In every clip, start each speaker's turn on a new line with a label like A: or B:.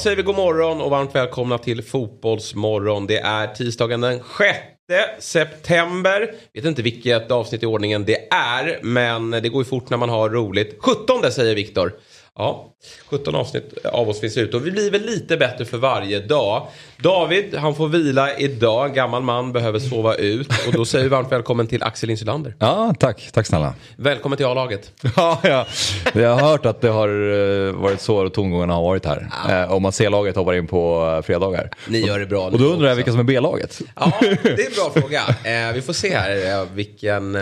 A: Säger vi god morgon och varmt välkomna till Fotbollsmorgon. Det är tisdagen den 6 september. Vet inte vilket avsnitt i ordningen det är, men det går ju fort när man har roligt. 17 säger Viktor. Ja, 17 avsnitt av oss finns ute och vi blir väl lite bättre för varje dag. David, han får vila idag. Gammal man behöver sova ut. Och då säger vi varmt välkommen till Axel Insulander.
B: Ja, tack. Tack snälla.
A: Välkommen till A-laget.
B: Ja, ja. Jag har hört att det har eh, varit så tongångarna har varit här. Eh, Om man C-laget hoppar in på eh, fredagar.
A: Ni gör det bra
B: Och då undrar jag vilka som är B-laget.
A: Ja, det är en bra fråga. Vi får se här vilken,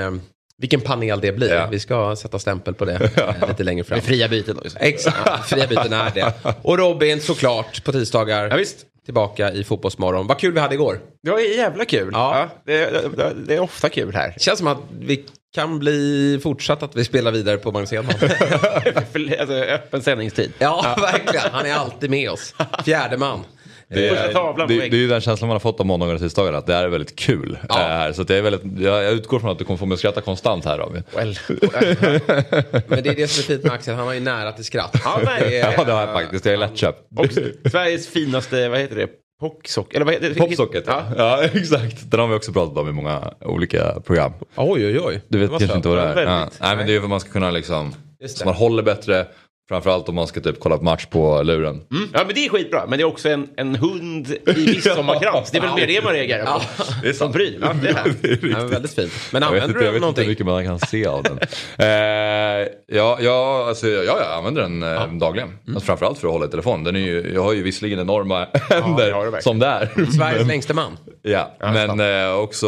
A: vilken panel det blir.
B: Ja.
A: Vi ska sätta stämpel på det eh, lite längre fram.
C: Med fria byten också.
A: Exakt, fria byten är det. Och Robin såklart på tisdagar.
C: Ja, visst.
A: Tillbaka i Fotbollsmorgon. Vad kul vi hade igår.
C: Det var jävla kul.
A: Ja.
C: Ja. det, det, det är ofta kul här.
A: Det känns som att vi kan bli fortsatt att vi spelar vidare på Magnus Edman.
C: För- alltså, öppen sändningstid.
A: Ja, verkligen. Han är alltid med oss. Fjärde man.
B: Det är, det,
C: väggen.
B: det är ju den känslan man har fått av måndagar och tisdagar. Att det är väldigt kul.
A: Ja.
B: eh, Här. Så att det är väldigt, jag, jag utgår från att du kommer få mig att skratta konstant här Robin.
C: Well.
A: Men det är det som är fint med Axel. Han har ju nära till skratt.
C: Ja, nej.
B: Ja det har jag faktiskt. Jag är lättköpt.
C: Sveriges finaste, vad heter det? Pocksock? Eller vad heter det?
B: Popsocket ja.
C: Ja.
B: ja exakt. Den har vi också pratat om i många olika program.
A: Oj, oj, oj.
B: Du vet
A: Det
B: kanske inte vad det är? Ja. Nej men det är för att man ska kunna liksom,
A: det.
B: så man håller bättre. Framförallt om man ska typ kolla på match på luren.
C: Ja, men det är skitbra. Men det är också en, en hund i midsommarkrans. Det är väl mer det man reagerar på.
B: Det är
C: Som pryl. Ja, det är här.
A: Ja, väldigt fint. Men
B: Jag
A: använder
B: inte, jag
A: du
B: vet inte hur
A: någonting?
B: mycket man kan se av den. eh, ja, ja, alltså, ja, jag använder den eh, dagligen.
A: Mm.
B: Alltså, framförallt för att hålla i telefon. Den är ju, jag har ju visserligen enorma händer
C: det du verkligen.
B: som det är.
A: Sveriges längsta man.
B: ja, men eh, också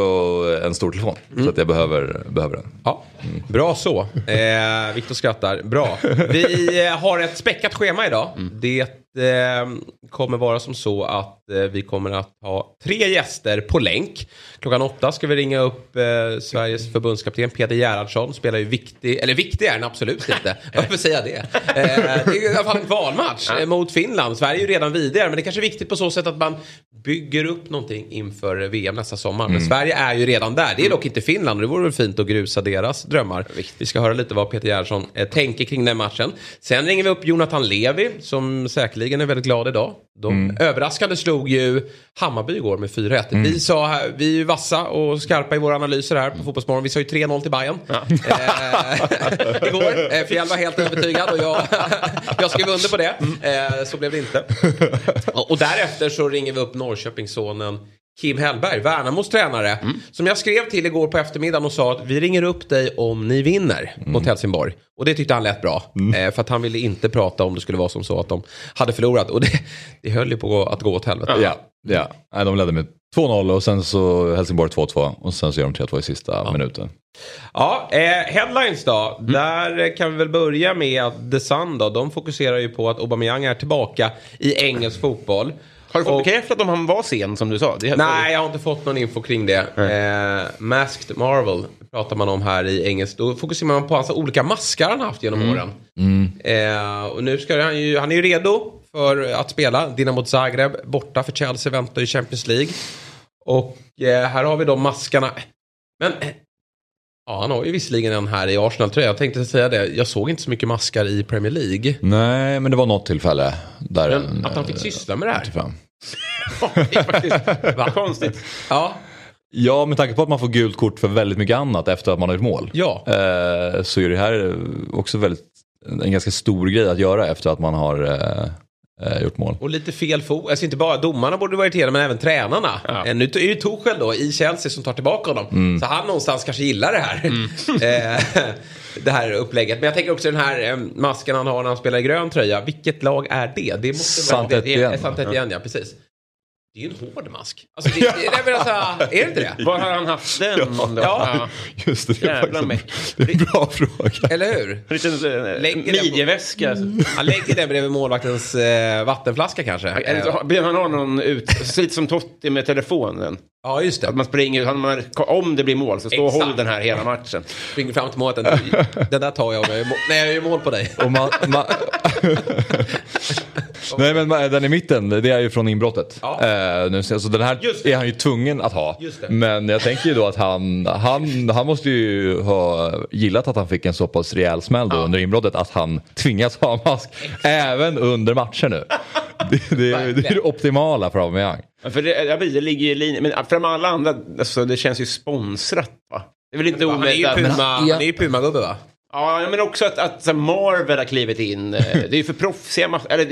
B: en stor telefon.
A: Mm.
B: Så att jag behöver, behöver den.
A: Ja, bra så. Eh, Viktor skrattar. Bra. Vi eh, har ett späckat schema idag. Det eh, kommer vara som så att eh, vi kommer att ha tre gäster på länk. Klockan åtta ska vi ringa upp eh, Sveriges förbundskapten Peter Gerhardsson. Spelar ju viktig, eller viktig är den absolut inte. Varför säger jag det? Det är i alla fall en valmatch mot Finland. Sverige är ju redan vidare men det är kanske är viktigt på så sätt att man bygger upp någonting inför VM nästa sommar. Men Sverige är ju redan där. Det är dock inte Finland och det vore väl fint att grusa deras drömmar. Vi ska höra lite vad Peter Gerhardsson tänker kring den matchen. Sen ringer vi upp Jonathan Levi som säkerligen är väldigt glad idag. De överraskande slog ju Hammarby igår med 4-1. Vi sa, vi är ju vassa och skarpa i våra analyser här på Fotbollsmorgon. Vi sa ju 3-0 till Bayern eh, igår. Eh, Fjäll var helt övertygad och jag, jag skrev under på det. Eh, så blev det inte. Och därefter så ringer vi upp Norrköpingssonen Kim Hellberg, Värnamos tränare. Som jag skrev till igår på eftermiddagen och sa att vi ringer upp dig om ni vinner mot Helsingborg. Och det tyckte han lät bra. Eh, för att han ville inte prata om det skulle vara som så att de hade förlorat. Och det, det höll ju på att gå åt helvete.
B: Ja, ja. Nej, de ledde med 2-0 och sen så Helsingborg 2-2 och sen så gör de 3-2 i sista minuten.
A: Ja, eh, headlines då. Där kan vi väl börja med att The Sun då, de fokuserar ju på att Aubameyang är tillbaka i engelsk fotboll.
C: Har du fått
A: Och-
C: bekräftat om han var sen som du sa?
A: Nej, jag har inte fått någon info kring det. Eh, Masked Marvel pratar man om här i engelsk. Då fokuserar man på hans olika maskar han haft genom åren. Eh, och nu ska han ju, han är ju redo för att spela. Dinamo Zagreb borta för Chelsea väntar i Champions League. Och eh, här har vi de maskarna. Men eh, ja, han har ju visserligen en här i Arsenal-tröja. Jag tänkte säga det, jag såg inte så mycket maskar i Premier League.
B: Nej, men det var något tillfälle. Där
A: Men
B: en,
A: att han fick
B: eh,
A: syssla med det här.
B: 85.
C: det är faktiskt vad konstigt.
A: Ja,
B: Ja, med tanke på att man får gult kort för väldigt mycket annat efter att man har gjort mål.
A: ja.
B: Eh, så är det här också väldigt, en ganska stor grej att göra efter att man har eh, eh, gjort mål.
A: Och lite fel fot. Alltså inte bara domarna borde vara irriterade men även tränarna.
C: Ja.
A: Eh, Nu är det ju Tuchel då i Chelsea som tar tillbaka honom. Så han någonstans kanske gillar det här. Eh, det här upplägget. Men jag tänker också den här eh, masken han har när han spelar i grön tröja. Vilket lag är det? Det måste vara
B: Saint-Étienne.
A: Sant Etienne, ja precis. Det är ju en hård mask. Alltså, det, det, det, är, alltså, är det inte det?
C: Var har han haft den? då?
A: Ja.
B: Just det, det är
C: Jävla
B: faktiskt en bra fråga.
A: Eller hur?
C: En liten eh, midjeväska.
A: Han lägger den bredvid målvaktens eh, vattenflaska kanske.
C: Eller Han har någon ut, lite som Totti med telefonen.
A: Ja, just det.
C: Att man springer, han- man, om det blir mål så stå och
A: Exakt.
C: håll den här hela matchen.
A: Springer fram till målet. Den, den där tar jag när jag gör mål- när jag gör mål på dig.
B: Och man, man... Nej men ma- den i mitten, det är ju från inbrottet.
A: Ja.
B: Eh, nu, så den här är han ju tvungen att ha. Men jag tänker ju då att han, han, han måste ju ha gillat att han fick en så pass rejäl smäll då under inbrottet att han tvingas ha mask även under matcher nu. Det, det, är- det är det optimala för Aubameyang.
C: Ja, För det, jag vet, det ligger i linje, men för de alla andra, alltså, det känns ju sponsrat va? Det är väl inte omöjligt
A: han är ju Puma-gubbe va?
C: Ja, men också att, att så här, Marvel har klivit in. eh, Det är ju för proffsiga eller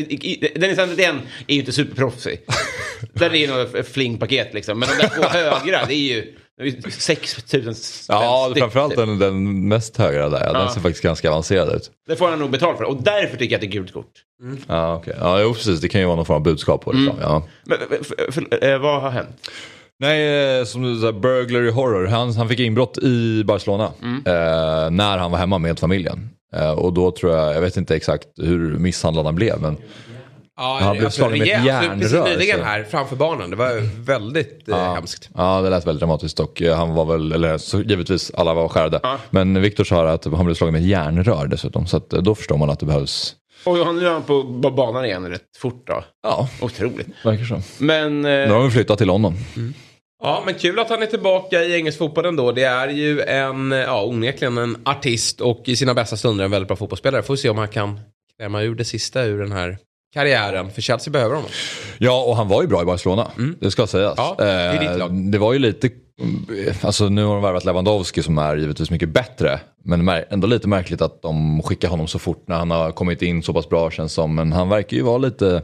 C: Den, den, den är ju inte superproffsig. Den är ju något flingpaket liksom. Men de där två högra, det är ju... Det är ju 6 000
B: Ja, framförallt
C: typ.
B: den, den mest högra där. Den ser faktiskt ganska avancerad ut.
C: Det får han nog betalt för. Och därför tycker jag att det är gult kort.
B: Ja, okej. Ja, jo, precis. Det kan ju vara någon form av budskap på det.
A: Mm.
B: Ja.
C: Men, för, för, eh, vad har hänt?
B: Nej, eh, som du sa, burglary horror. Han, han fick inbrott i Barcelona
A: Mm.
B: eh, när han var hemma med familjen. Eh, och då tror jag, jag vet inte exakt hur misshandlad han blev, men
A: Ja,
B: Han blev slagen med ett.
A: Alltså,
B: järnrör,
A: Precis nyligen här framför barnen. Det var väldigt eh, hemskt.
B: ja, det lät väldigt dramatiskt och eh, han var väl, eller så, givetvis alla var skärrade. Men Viktor sa att han blev slagen med ett järnrör dessutom, så att, eh, då förstår man att det behövs.
C: Och han, nu är han på banan igen rätt fort då.
B: Ja,
C: Otroligt.
B: verkar så.
C: Men...
B: Nu
C: Eh,
B: har vi flyttat till London.
A: Ja, men kul att han är tillbaka i engelsk fotboll ändå. Det är ju en, ja, onekligen en artist och i sina bästa stunder en väldigt bra fotbollsspelare. Får vi se om han kan klämma ur det sista ur den här karriären. För Chelsea behöver honom.
B: Ja, och han var ju bra i Barcelona. Det ska sägas.
A: Mm. Ja, det
B: Eh, det var ju lite, alltså nu har de värvat Lewandowski som är givetvis mycket bättre. Men ändå lite märkligt att de skickar honom så fort när han har kommit in så pass bra känns som. Men han verkar ju vara lite,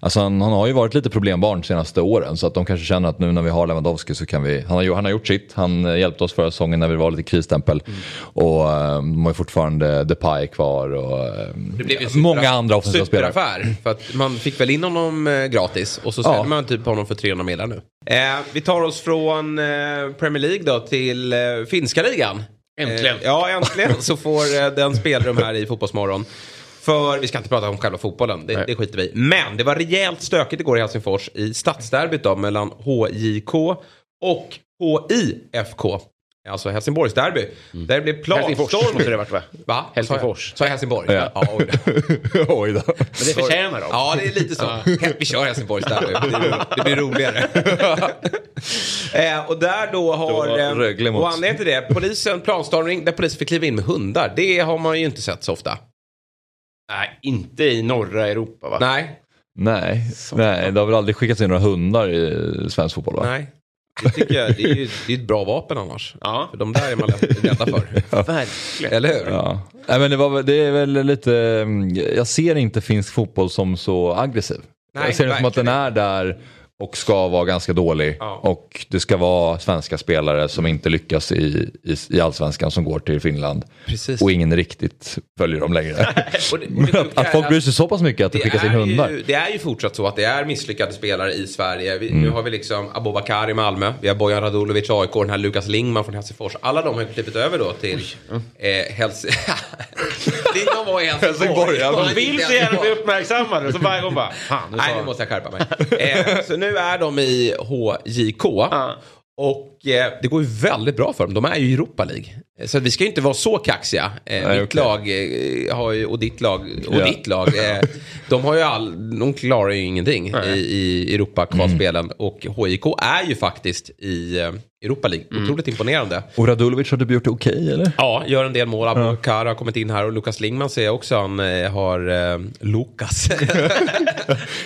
B: alltså han, han har ju varit lite problembarn de senaste åren. Så att de kanske känner att nu när vi har Lewandowski så kan vi, han har, han har gjort sitt. Han eh, hjälpte oss förra säsongen när vi var lite krisstämpel.
A: Mm.
B: Och eh, de har ju fortfarande Depay kvar och eh,
A: Det blev super-
B: många andra offensiva spelare.
A: Superaffär. För att man fick väl in honom gratis. Och så säljer
B: Ja.
A: man typ honom för 300 miljoner nu. Eh, vi tar oss från eh, Premier League då till eh, finska ligan.
C: Äntligen.
A: Eh, ja, äntligen så får eh, den spelrum här i Fotbollsmorgon. För vi ska inte prata om själva fotbollen, det, det skiter vi i. Men det var rejält stökigt igår i Helsingfors i stadsderbyt då mellan HJK och HIFK. Alltså Helsingborgsderby. Där det blev
C: Helsingfors måste det varit va?
A: Va?
C: Helsingfors.
A: Sa jag Helsingborg?
B: Ja.
A: ja oj då.
B: Oj då.
C: Men det förtjänar de.
A: Ja, det är lite så. Vi kör Helsingborgs där nu. Det blir, det blir roligare. eh, och där då har... Eh,
B: Rögle mot-
A: och anledningen till det, polisen, planstormning där polisen fick kliva in med hundar. Det har man ju inte sett så ofta.
C: Nej, inte i norra Europa va?
A: Nej,
B: Nej, nej, det har väl aldrig skickats in några hundar i svensk fotboll va?
A: nej. Det tycker jag, det är ju det är ett bra vapen annars.
C: Ja.
A: För de där är man lätt rädda för.
C: Verkligen.
A: Eller hur?
B: Ja. Nej, men det, var, det är väl lite, mm, jag ser inte finsk fotboll som så aggressiv.
A: Nej,
B: jag ser det som att den är där och ska vara ganska dålig.
A: Ja.
B: Och det ska vara svenska spelare som inte lyckas i, i, i allsvenskan som går till Finland.
A: Precis.
B: Och ingen riktigt följer dem längre.
A: Och det- och det
B: att, folk bryr sig så pass mycket att det,
A: Det
B: skickas in hundar.
A: ju, det är ju fortsatt så att det är misslyckade spelare i Sverige. Vi,
B: Mm.
A: Nu har vi liksom Abubakar i Malmö, vi har Bojan Radulovic i AIK, den här Lukas Lingman från Helsingfors. Alla de har klivit över då till eh, Hels... Lingman var i Helsingborg.
C: De vill så gärna bli uppmärksammade så varje gång bara, fan nu
A: Nej, nu måste jag skärpa mig. eh, så nu är de i HJK. Och eh, det går ju väldigt bra för dem. De är ju i Europa League. Så vi ska ju inte vara så kaxiga. Eh,
B: Nej,
A: mitt
B: okej.
A: lag eh, har ju, och ditt lag och
B: Ja.
A: ditt lag. Eh, de har ju all, de klarar ju ingenting i, i Europa-kvalspelen.
B: Mm.
A: Och HJK är ju faktiskt i Europa League.
B: Mm.
A: Otroligt imponerande.
B: Och Radulovic har du gjort det okej eller?
A: Ja, gör en del mål. Abubakar har kommit in här och Lukas Lingman ser jag också. Han har... Eh, Lukas.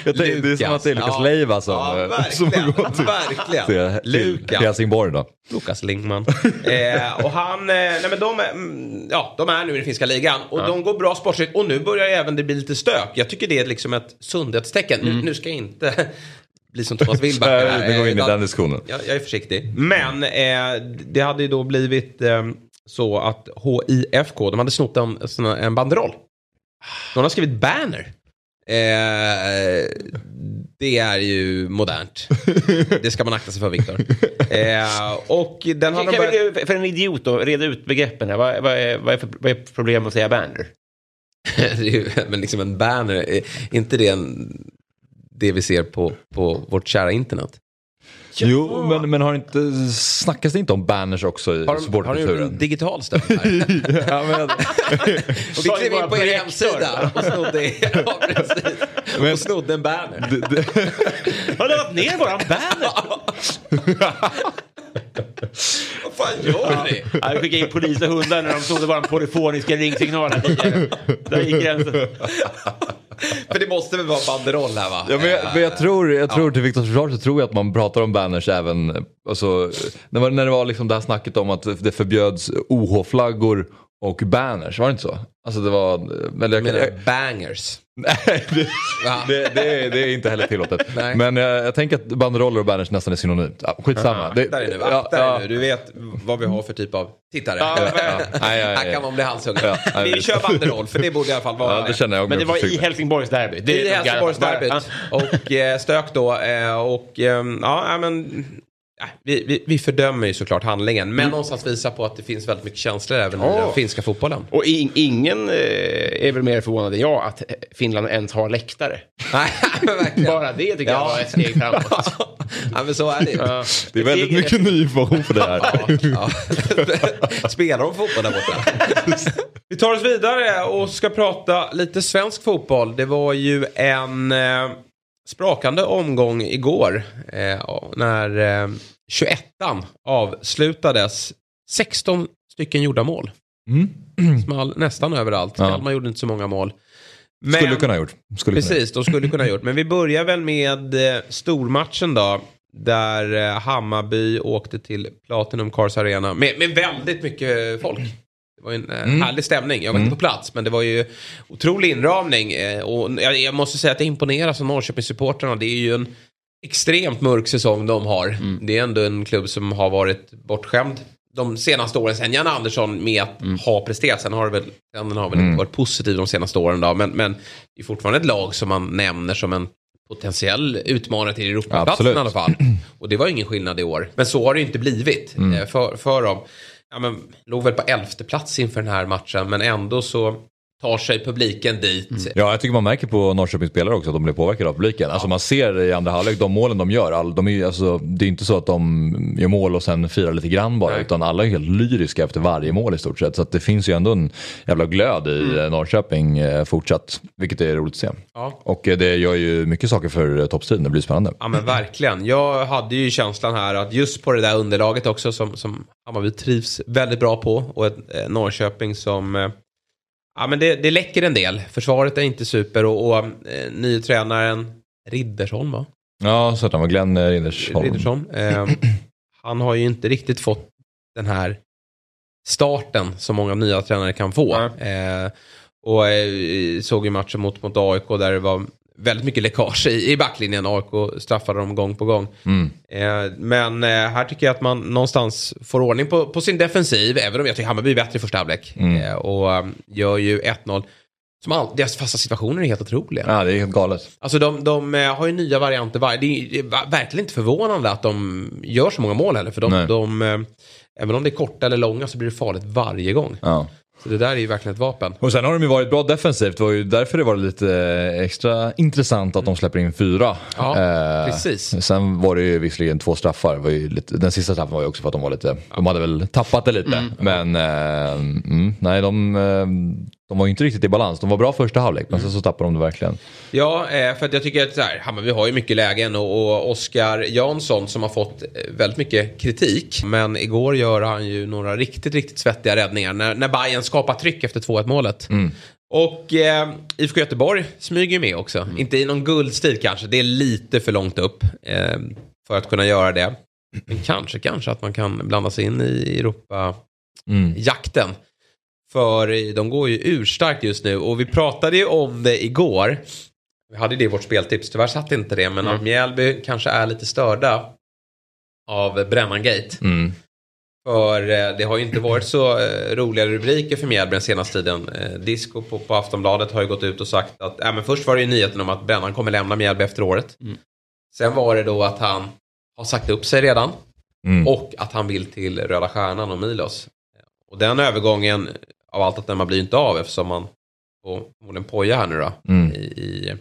B: Jag tänkte, det är som att det är Lukas
A: Ja.
B: Leiva som,
A: Ja, verkligen.
B: som går till,
A: verkligen.
B: till, till
A: Lukas.
B: Helsingborg då.
A: Lukas Lingman. eh, och han, eh, nej men de, mm, ja, de är nu i den finska ligan och de går bra sportsligt och nu börjar även det bli lite stök. Jag tycker det är liksom ett sundhetstecken. Nu, nu ska jag inte bli som Thomas Willback.
B: Vi går in i den diskussionen.
A: Jag, jag är försiktig. Men eh, det hade ju då blivit eh, så att HIFK, de hade snott en, en banderoll. De har skrivit banner. Eh, Det är ju modernt. Det ska man akta sig för, Viktor. Eh, och den har
C: kan för en idiot då, reda ut begreppen här. Vad, vad, är, vad, är, för, vad är problemet att säga banner?
A: ju, men liksom en banner, är inte det en, det vi ser på, på vårt kära internet?
B: Jo, men, men har inte, snackas det inte om banners också i
A: Har de, har
B: supporterkulturen?
A: en digital stöld här?
B: ja, men,
A: Vi klev in
C: bara
A: på er hemsida och snodde, ja, precis. och snodde en banner.
C: Har du laddat ner våran banner?
A: Vad fan gör ni?
C: Ja, vi skickade in polis och hundar när de snodde våran polyfoniska ringsignal här tidigare. Där gick gränsen.
A: För det måste väl vara banderoll här va?
B: Ja, men jag, men jag tror, jag tror till Viktors försvar så tror jag att man pratar om banners även, alltså, när, man, när det var liksom det här snacket om att det förbjöds OH-flaggor och banners, var det inte så? Alltså det var, men jag,
A: Menar
B: jag,
A: du bangers?
B: Nej, det, det, det, är, det är inte heller tillåtet.
A: Nej.
B: Men jag, jag tänker att banderoller och banners nästan är synonymt. Ja, skitsamma. Det,
A: Där är nu,
B: ja,
A: där
B: ja.
A: är nu. Du vet vad vi har för typ av tittare.
B: Ja, ja, ja, ja,
A: Här kan man bli halshuggen.
B: Ja,
A: vi kör banderoll, för det borde i alla fall vara
B: Ja, det känner jag.
C: Men det var i
B: Helsingborg.
C: Helsingborgs derby. Det
A: I
C: är
A: Helsingborgsderbyt.
C: Ja.
A: Och eh, stök då. Eh, och eh, ja, men... ja, Vi, vi, vi fördömer ju såklart handlingen, men någonstans visar på att det finns väldigt mycket känslor även i
C: Ja.
A: den finska fotbollen.
C: Och in, ingen eh, är väl mer förvånad än jag att Finland ens har läktare. Bara det tycker jag var ett steg framåt.
A: ja, men så är det ju.
C: Ja.
B: Det är väldigt mycket ny information för det här.
A: Ja. Spelar de fotboll där borta? Vi tar oss vidare och ska prata lite svensk fotboll. Det var ju en eh, sprakande omgång igår. Eh, när eh, 21an avslutades. 16 stycken gjorda mål.
B: Mm.
A: Small nästan överallt.
B: Ja.
A: Kalmar gjorde inte så många mål. Men,
B: Skulle kunna ha gjort. Skulle kunna
A: Precis, de skulle kunna ha gjort. Men vi börjar väl med eh, stormatchen då. Där eh, Hammarby åkte till Platinum Cars Arena med, med väldigt mycket folk. Det var ju en eh, härlig stämning. Jag var inte på plats men det var ju otrolig inramning. Eh, och jag, måste säga att jag imponeras av Norrköpingssupportrarna. Det är ju en extremt mörk säsong de har. Det är ändå en klubb som har varit bortskämd de senaste åren sen Jan Andersson med att ha presterat. Sen har det väl, den har väl inte varit positiv de senaste åren då. Men, men det är fortfarande ett lag som man nämner som en potentiell utmanare till Europaplatsen i alla fall. Och det var ingen skillnad i år. Men så har det ju inte blivit eh, för, för dem. Ja, men, låg väl på elfte plats inför den här matchen men ändå så tar sig publiken dit.
B: Ja, jag tycker man märker på Norrköpings spelare också att de blir påverkade av publiken. Alltså man ser i andra halvlek, de målen de gör, all, de är, alltså, det är inte så att de gör mål och sen firar lite grann bara.
A: Nej.
B: Utan alla är helt lyriska efter varje mål i stort sett. Så att det finns ju ändå en jävla glöd i eh, Norrköping eh, fortsatt. Vilket är roligt att se.
A: Ja.
B: Och eh, det gör ju mycket saker för toppstriden, det blir spännande.
A: Ja men verkligen. Jag hade ju känslan här att just på det där underlaget också som, som Hammarby trivs väldigt bra på och ett Norrköping som Ja men det, det läcker en del. Försvaret är inte super och, och eh, nye tränaren Riddersholm va?
B: Ja, så att han var Glenn eh, Rindersholm.
A: Riddersholm. Eh, han har ju inte riktigt fått den här starten som många nya tränare kan få. Eh, och eh, såg ju matchen mot, mot AIK där det var väldigt mycket läckage i, i backlinjen. AIK straffade dem gång på gång.
B: Mm.
A: Eh, men eh, här tycker jag att man någonstans får ordning på, på sin defensiv. Även om jag tycker Hammarby är bättre i första halvlek.
B: Mm.
A: Eh, och um, gör ju 1-0. Som all, deras fasta situationer är helt otroliga.
B: Ja, det är helt galet.
A: Alltså de, de har ju nya varianter varje. Det är, det är verkligen inte förvånande att de gör så många mål heller. För de, de även om det är korta eller långa så blir det farligt varje gång.
B: Ja.
A: Så det där är ju verkligen ett vapen.
B: Och sen har de ju varit bra defensivt. Det var ju därför det var lite eh, extra intressant att de släpper in fyra.
A: Ja,
B: Eh,
A: precis.
B: Sen var det ju visserligen två straffar. Var ju lite, den sista straffen var ju också för att de var lite, de hade väl tappat det lite. Men eh, mm, nej, de, eh, de var ju inte riktigt i balans. De var bra första halvlek, men sen så tappade de det verkligen.
A: Ja, eh, för att jag tycker att så här, Hammarby har ju mycket lägen och, och Oskar Jansson som har fått eh, väldigt mycket kritik. Men igår gör han ju några riktigt, riktigt svettiga räddningar när, när Bayern skapar tryck efter 2-1 målet. Och eh, IFK Göteborg smyger ju med också. Inte i någon guldstil kanske, det är lite för långt upp eh, för att kunna göra det. Men kanske, kanske att man kan blanda sig in i Europa-jakten. För de går ju urstarkt just nu och vi pratade ju om det igår. Vi hade det i vårt speltips, tyvärr satt inte det, men att Mjällby kanske är lite störda av Brännangate.
B: Mm.
A: För eh, det har ju inte varit så eh, roliga rubriker för Mjällby den senaste tiden. Eh, Disco på, på Aftonbladet har ju gått ut och sagt att, ja men först var det ju nyheten om att Brännan kommer lämna Mjällby efter året.
C: Mm.
A: Sen var det då att han har sagt upp sig redan.
B: Mm.
A: Och att han vill till Röda Stjärnan och Milos. Och den övergången av allt att döma blir inte av eftersom man får förmodligen poja här nu då.
B: Mm.
A: I, i,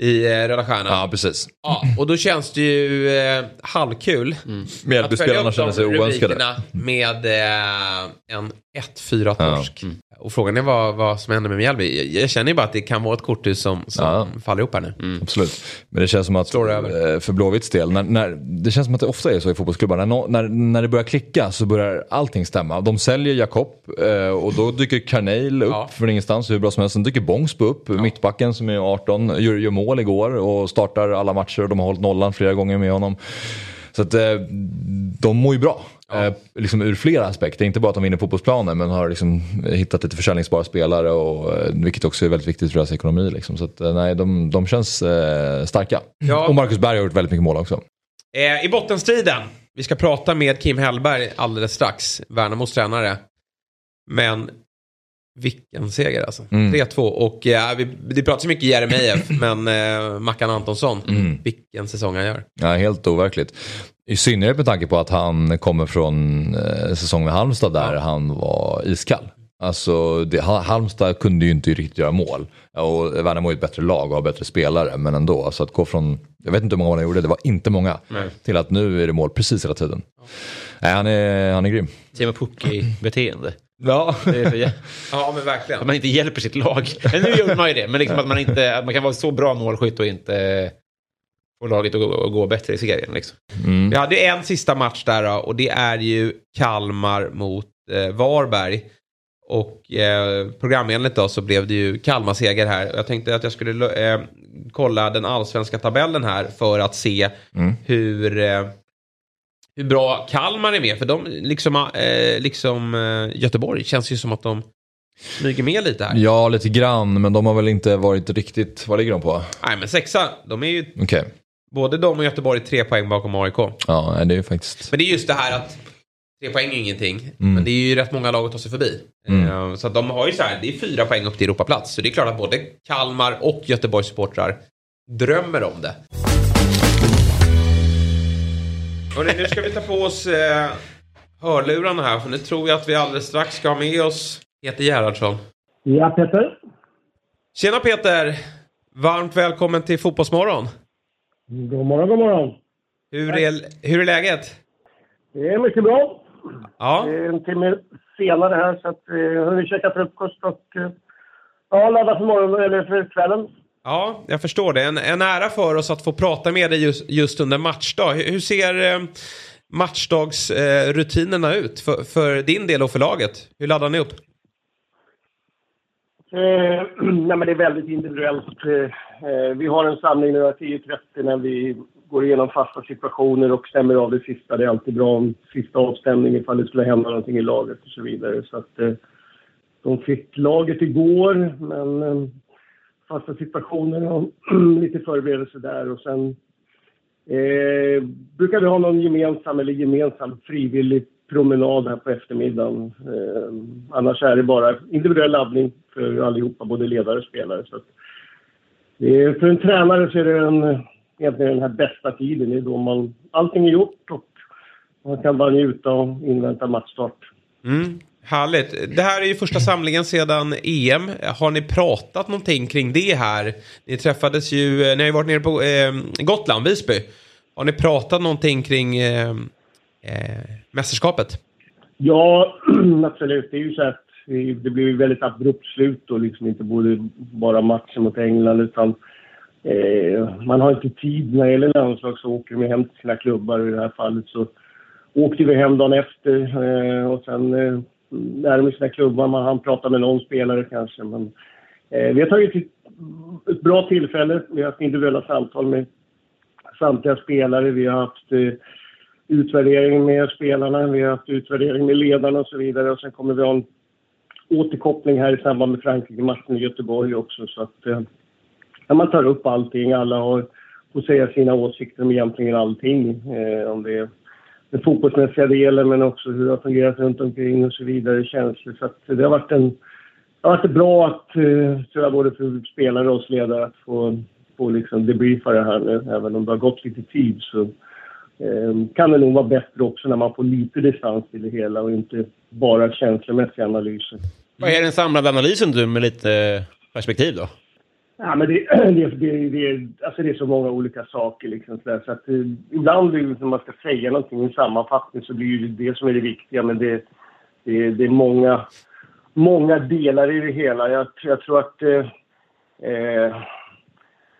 A: i eh, Röda Stjärnan.
B: Ja, precis.
A: Ja, och då känns det ju eh, halvkul.
C: Mm.
A: Upp
B: känner sig oönskade.
A: med eh, en 1-4 torsk.
C: Ja. Mm.
A: Och frågan är vad, vad som händer med Mjällby. Jag, jag känner ju bara att det kan vara ett korthus som, som
B: Ja.
A: faller ihop här nu.
C: Mm.
B: Absolut. Men det känns som att eh, för Blåvitts del, när, när, det känns som att det ofta är så i fotbollsklubbar. När, när, när det börjar klicka så börjar allting stämma. De säljer Jakob eh, och då dyker Carneil upp
A: Ja.
B: från ingenstans hur bra som helst. Sen dyker Bångsbo upp, mittbacken som är 18, gör, gör mål igår och startar alla matcher och de har hållit nollan flera gånger med honom. Så att eh, de mår ju bra. Eh, liksom ur flera aspekter, inte bara att de vinner fotbollsplanen men har liksom hittat lite försäljningsbara spelare och, eh, vilket också är väldigt viktigt för deras ekonomi. Liksom. Så att, eh, nej, de, de känns eh, starka.
A: Ja.
B: Och Marcus Berg har gjort väldigt mycket mål också.
A: Eh, I bottenstriden. Vi ska prata med Kim Hellberg alldeles strax. Värnamos tränare. Men vilken seger alltså.
B: Mm.
A: 3-2 och eh, vi, det pratas så mycket Jeremejeff men eh, Mackan Antonsson.
B: Mm.
A: Vilken säsong han gör.
B: Ja, helt overkligt. I synnerhet med tanke på att han kommer från eh, säsong med Halmstad där han var iskall. Alltså det, Ha- Halmstad kunde ju inte riktigt göra mål. Och Värnamo är ett bättre lag och har bättre spelare. Men ändå, alltså att gå från, jag vet inte hur många mål han gjorde, det var inte många. Till att nu är det mål precis hela tiden. Nej, han, är, han är grym.
C: Timo Pukki-beteende.
B: Ja.
A: Ja men verkligen.
C: Att man inte hjälper sitt lag. Men nu gjorde man ju det. Men liksom att man, inte, att man kan vara så bra målskytt och inte få laget att gå, gå bättre i serien. Liksom.
B: Mm.
A: Vi hade ju en sista match där och det är ju Kalmar mot eh, Varberg. Och eh, programenligt då så blev det ju Kalmar seger här. Jag tänkte att jag skulle eh, kolla den allsvenska tabellen här för att se
B: Mm.
A: hur, eh, hur bra Kalmar är med. För de, liksom, eh, liksom eh, Göteborg, känns ju som att de smyger med lite här.
B: Ja, lite grann, men de har väl inte varit riktigt, vad ligger de på?
A: Nej men sexa, de är ju
B: Okej,
A: både de och Göteborg tre poäng bakom AIK.
B: ja det är ju faktiskt...
A: Men det är just det här att tre poäng är ingenting.
B: Mm.
A: Men det är ju rätt många lag att ta sig förbi.
B: Mm.
A: Eh, Så de har ju så här, det är fyra poäng upp till Europaplats. Så det är klart att både Kalmar och Göteborgs supportrar drömmer om det. Hörrni, nu ska vi ta på oss eh, hörlurarna här. För nu tror jag att vi alldeles strax ska ha med oss Peter Gerhardsson.
D: Ja, Peter.
A: Tjena Peter! Varmt välkommen till Fotbollsmorgon.
D: God morgon, god morgon.
A: Hur är, hur är läget?
D: Det är mycket bra.
A: Ja,
D: Det är en timme senare här så att eh, har vi käkat frukost och eh, ja, laddat för morgonen eller för kvällen.
A: Ja, jag förstår det. En, en ära för oss att få prata med dig just, just under matchdag. Hur, hur ser eh, matchdagsrutinerna eh, ut för, för din del och för laget? Hur laddar ni upp?
D: Eh, nej, men det är väldigt individuellt. Eh, eh, vi har en samling nu 10.30 när vi går igenom fasta situationer och stämmer av det sista. Det är alltid bra om sista avstämning ifall det skulle hända någonting i laget och så vidare. Så att, eh, de fick laget igår, men eh, Alltså fasta situationer och lite förberedelse där och sen eh, brukar vi ha någon gemensam eller gemensam frivillig promenad här på eftermiddagen. Eh, annars är det bara individuell laddning för allihopa, både ledare och spelare. Så att, eh, för en tränare så är det en, egentligen den här bästa tiden. Det är då man, allting är gjort och man kan bara njuta och invänta matchstart.
A: Mm, härligt. Det här är ju första samlingen sedan EM. Har ni pratat någonting kring det här? Ni träffades ju, eh, ni har ju varit nere på eh, Gotland, Visby. Har ni pratat någonting kring eh, eh, mästerskapet?
D: Ja, absolut. Det är ju så att det blev ju väldigt abrupt slut och liksom inte både bara matchen mot England utan eh, man har inte tid när det gäller landslag så åker de hem till sina klubbar och i det här fallet så åkte vi hem dagen efter eh, och sen eh, eh, sina klubbar. Man hann prata med någon spelare kanske men eh, vi har tagit ett, ett bra tillfälle. Vi har haft individuella samtal med samtliga spelare. Vi har haft eh, utvärdering med spelarna, vi har haft utvärdering med ledarna och så vidare. Och sen kommer vi ha en återkoppling här i samband med Frankrike-matchen i Göteborg också. Så att eh, man tar upp allting, alla har, får säga sina åsikter om egentligen allting. Eh, om det är den fotbollsmässiga delen men också hur det har fungerat runt omkring och så vidare, känslor. Så att det har varit en det har varit bra att, eh, tror jag, både för spelare och oss ledare att få, få liksom debriefa det här nu. Även om det har gått lite tid så eh, kan det nog vara bättre också när man får lite distans till det hela och inte bara känslomässiga analyser.
C: Vad är den samlade analysen du med lite perspektiv då?
D: Ja, men det, det, det, det, alltså det är så många olika saker. Liksom, så, så att, eh, ibland när man ska säga någonting i en sammanfattning så blir det det som är det viktiga. Men det, det, det är många, många delar i det hela. Jag, jag tror att eh, eh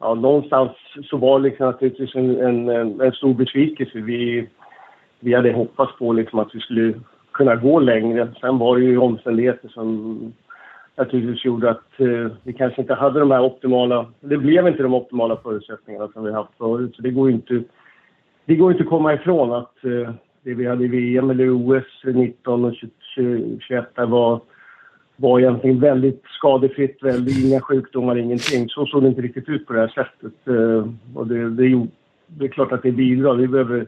D: ja, någonstans så var det liksom naturligtvis liksom en, en, en stor besvikelse. Vi, vi hade hoppats på liksom att vi skulle kunna gå längre. Sen var det ju omständigheter som naturligtvis gjorde att eh, vi kanske inte hade de här optimala... Det blev inte de optimala förutsättningarna som vi haft förut. Så det går inte, det går inte att komma ifrån att eh, det vi hade i VM eller OS 19 och 21 var, var egentligen väldigt skadefritt, väldigt, inga sjukdomar, ingenting. Så såg det inte riktigt ut på det här sättet. Eh, och det, det, det är klart att det bidrar. Vi behöver,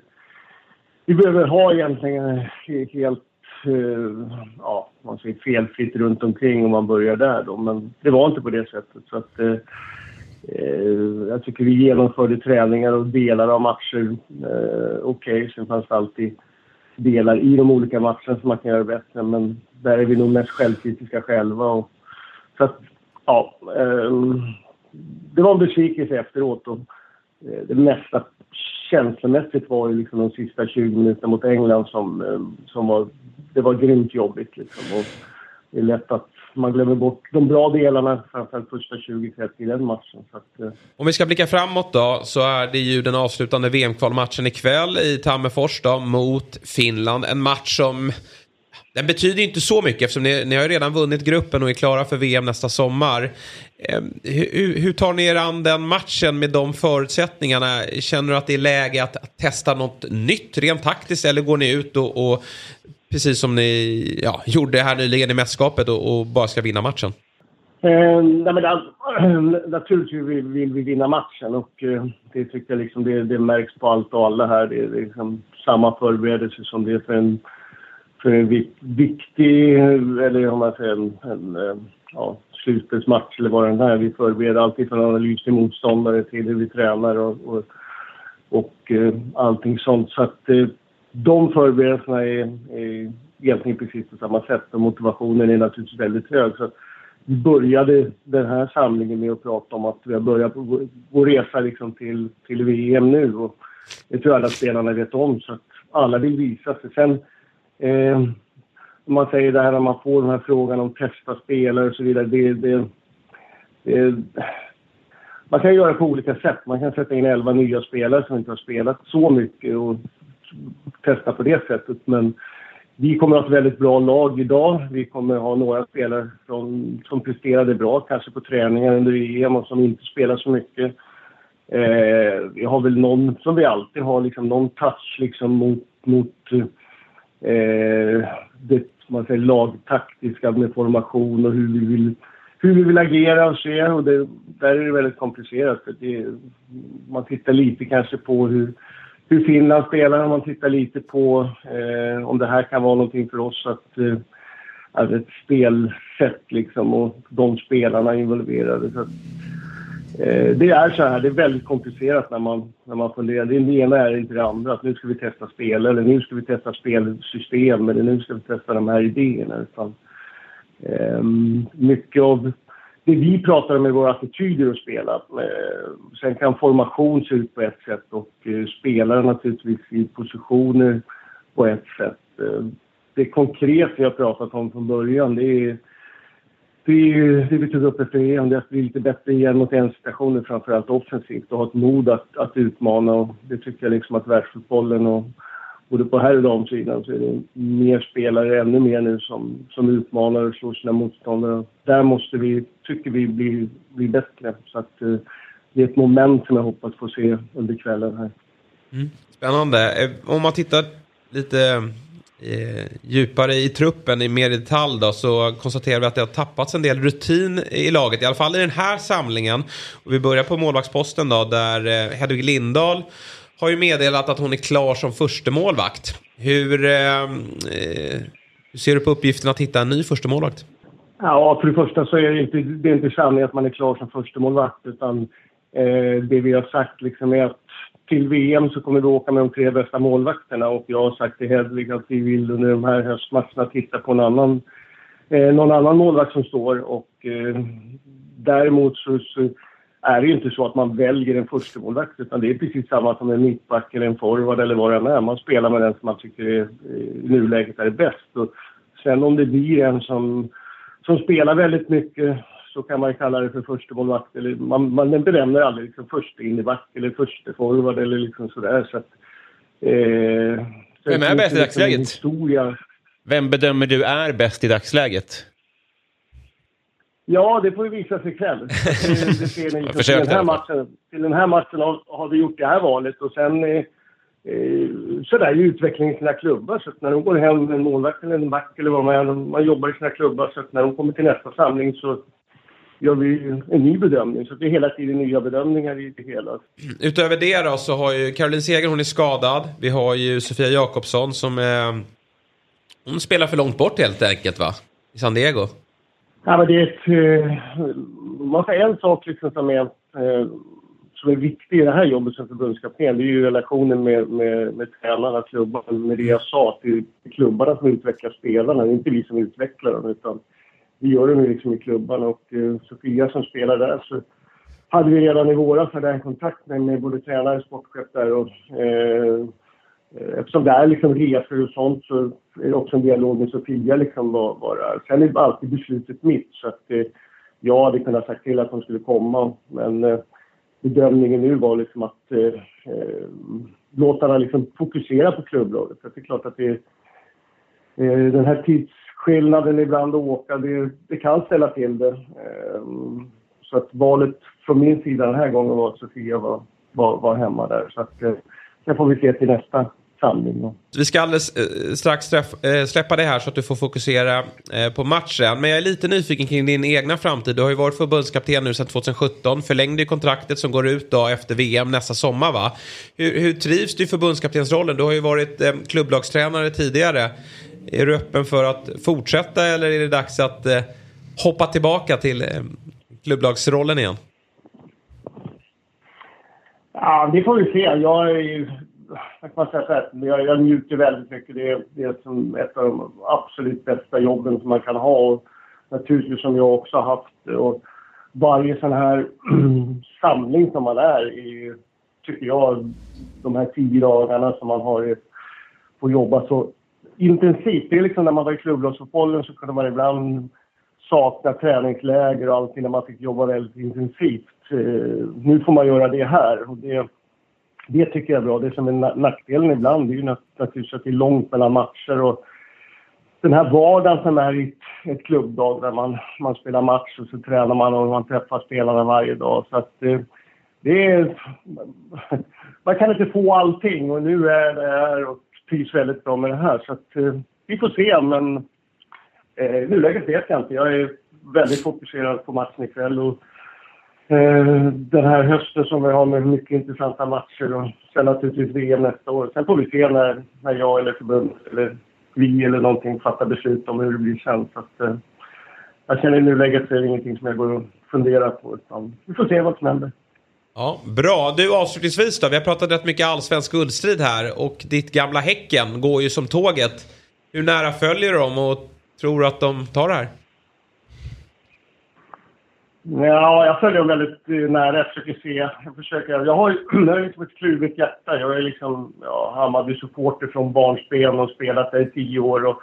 D: vi behöver ha egentligen eh, helt Eh, ja, man säger felfritt runt omkring om man börjar där då. Men det var inte på det sättet. Så att, eh, eh jag tycker vi genomförde träningar och delar av matcher eh, okej. Okay. Sen fanns det alltid delar i de olika matcherna som man kan göra bättre. Men där är vi nog mest självkritiska själva. Och, så att, ja. Eh, det var en besvikelse efteråt. Och, eh, det mesta känslomässigt var ju liksom de sista 20 minuterna mot England som, eh, som var det var grymt jobbigt. Liksom. Och det är lätt att man glömmer bort de bra delarna, framförallt första 20-30 i den matchen. Att. Eh.
A: Om vi ska blicka framåt då, så är det ju den avslutande VM-kvalmatchen ikväll i Tammerfors då, mot Finland. En match som den betyder inte så mycket eftersom ni, ni har ju redan vunnit gruppen och är klara för VM nästa sommar. Eh, hur, hur, tar ni er an den matchen med de förutsättningarna? Känner du att det är läge att, att testa något nytt rent taktiskt eller går ni ut och, och precis som ni ja, gjorde här nyligen i mästerskapet och, och, bara ska vinna matchen?
D: Eh, nej, men alltså, naturligtvis vill, vill, vi vinna matchen och eh, det tycker jag liksom det, det, märks på allt och alla här. Det är liksom samma förberedelse som det är för en, för en viktig, eller om man säger en, en eh, ja, slutspelsmatch eller vad den är. Vi förbereder alltid från analys till motståndare till hur vi tränar och, och, och eh, allting sånt. Så att eh, de förberedelserna är, är egentligen precis på samma sätt och motivationen är naturligtvis väldigt hög. Så vi började den här samlingen med att prata om att vi har börjat vår resa liksom till, till VM nu. Och det tror jag alla spelarna vet om, så att alla vill visa sig. Sen, eh, om man säger det här när man får den här frågan om testa spelare och så vidare. Det, det, det, man kan göra det på olika sätt. Man kan sätta in elva nya spelare som inte har spelat så mycket och testa på det sättet. Men vi kommer att ha ett väldigt bra lag idag. Vi kommer att ha några spelare som, som presterade bra, kanske på träningar under EM och som inte spelar så mycket. Eh, vi har väl någon, som vi alltid har, liksom någon touch liksom mot, mot eh, eh, det man säger, lagtaktiska med formation och hur vi vill, hur vi vill agera och se. Och det, där är det väldigt komplicerat. För det, man tittar lite kanske på hur hur Finland spelar och man tittar lite på eh, om det här kan vara någonting för oss att eh, alltså ett spelsätt liksom och de spelarna involverade. Så Eh, det är så här, det är väldigt komplicerat när man, när man funderar. Det ena är inte det andra, att nu ska vi testa spel eller nu ska vi testa spelsystem eller nu ska vi testa de här idéerna. Utan, eh, mycket av det vi pratar om är våra attityder att spela. Eh, sen kan formation se ut på ett sätt och eh, spelare naturligtvis i positioner på ett sätt. Eh, det konkreta vi har pratat om från början det är det, är, det vi tog upp efter EM, det är att bli lite bättre igen mot en situationer framförallt offensivt och ha ett mod att, att utmana. Och det tycker jag liksom att världsfotbollen och både på herr och damsidan så är det mer spelare, ännu mer nu, som, som utmanar och slår sina motståndare. Där måste vi, tycker vi, bli, bli bättre. Så att, eh, det är ett moment som jag hoppas få se under kvällen här.
A: Mm. Spännande. Eh, om man tittar lite Eh, djupare i truppen i mer detalj då, så konstaterar vi att det har tappats en del rutin i laget. I alla fall i den här samlingen. Och vi börjar på målvaktsposten då, där eh, Hedvig Lindahl har ju meddelat att hon är klar som första målvakt. Hur, eh, eh, hur ser du på uppgiften att hitta en ny första målvakt?
D: Ja, för det första så är det inte, det är inte sanning att man är klar som första målvakt utan eh, det vi har sagt liksom är att till VM så kommer vi åka med de tre bästa målvakterna och jag har sagt till Hedvig att vi vill under de här höstmatcherna titta på en annan, eh, någon annan målvakt som står och eh, däremot så, så, är det ju inte så att man väljer en första målvakt utan det är precis samma som en mittback eller en forward eller vad det än är. Man spelar med den som man tycker är, eh, i nuläget är bäst. Och sen om det blir en som, som spelar väldigt mycket så kan man kalla det för första målvakt eller man, man benämner aldrig liksom första inneback eller första forward eller liksom sådär så att...
C: Eh, Vem är bäst i dagsläget? Historia. Vem bedömer du är bäst i dagsläget?
D: Ja, det får ju visa sig ikväll. Ni. till, den här matchen, till den här matchen har, har vi gjort det här valet och sen eh, eh så där är ju utvecklingen i sina klubbar. Så att när de går hem en målvakt eller en back eller vad man är, man jobbar i sina klubbar så att när de kommer till nästa samling så gör vi en ny bedömning. Så det är hela tiden nya bedömningar i det hela.
A: Utöver det då så har ju Caroline Seger, hon är skadad. Vi har ju Sofia Jakobsson som är... Hon spelar för långt bort helt enkelt va? I San Diego.
D: Ja, men det är ett... Eh, man säger en sak liksom som är, eh, som är viktig i det här jobbet som förbundskapten. Det är ju relationen med, med, med tränarna, klubbarna, med det jag sa. Det är klubbarna som utvecklar spelarna, det är inte vi som utvecklar dem. Utan vi gör det liksom i klubbarna och eh, Sofia som spelar där så hade vi redan i våras hade en kontakt med, med både tränare och sportchef där och eh, eftersom det är liksom resor och sånt så är det också en dialog med Sofia liksom vad, vad det är. Sen är alltid beslutet mitt så att eh, jag hade kunnat sagt till att de skulle komma men eh, bedömningen nu var liksom att eh, eh låta dem liksom fokusera på klubblaget. För det är klart att det eh, den här tids skillnaden ibland att åka, det, det kan ställa till det. Ehm, så att valet från min sida den här gången var att Sofia var, var, var hemma där. Så att, eh, sen får vi se till nästa samling.
A: Vi ska alldeles eh, strax träff, eh, släppa det här så att du får fokusera eh, på matchen. Men jag är lite nyfiken kring din egna framtid. Du har ju varit förbundskapten nu sedan 2017. Förlängde kontraktet som går ut då efter VM nästa sommar va? Hur, hur trivs du i förbundskaptensrollen? Du har ju varit eh, klubblagstränare tidigare. Är du öppen för att fortsätta eller är det dags att eh, hoppa tillbaka till eh, klubblagsrollen igen?
D: Ja, det får vi se. Jag är ju, man säga så här, jag, jag njuter väldigt mycket. Det är, det är som ett av de absolut bästa jobben som man kan ha. Och naturligtvis som jag också har haft. Och varje sån här samling som man är i, tycker jag, de här tio dagarna som man har på jobba så intensivt. Det är liksom när man var i klubblagsfotbollen så kunde man ibland sakna träningsläger och allting när man fick jobba väldigt intensivt. Eh, nu får man göra det här och det, det tycker jag är bra. Det som är nackdelen ibland det är ju naturligtvis att det är långt mellan matcher och den här vardagen som är i ett klubbdag där man, man spelar match och så tränar man och man träffar spelarna varje dag. Så att det, det är... Man kan inte få allting och nu är det här och trivs väldigt bra med det här. Så att, eh, vi får se, men eh, i nuläget vet jag inte. Jag är väldigt fokuserad på matchen ikväll och eh, den här hösten som vi har med mycket intressanta matcher och sen naturligtvis VM nästa år. Sen får vi se när, när jag eller förbundet eller vi eller någonting fattar beslut om hur det blir sen. Så att, eh, jag känner i nuläget så är det ingenting som jag går och funderar på utan vi får se vad som händer.
A: Ja, bra. Du avslutningsvis då. Vi har pratat rätt mycket allsvensk guldstrid här och ditt gamla Häcken går ju som tåget. Hur nära följer du dem och tror du att de tar det här?
D: Ja, jag följer dem väldigt eh, nära. Jag försöker se. Jag, försöker, jag har ju jag har liksom ett kluvet hjärta. Jag är liksom ja, Hammarby-supporter från barnsben och spelat där i tio år. Och,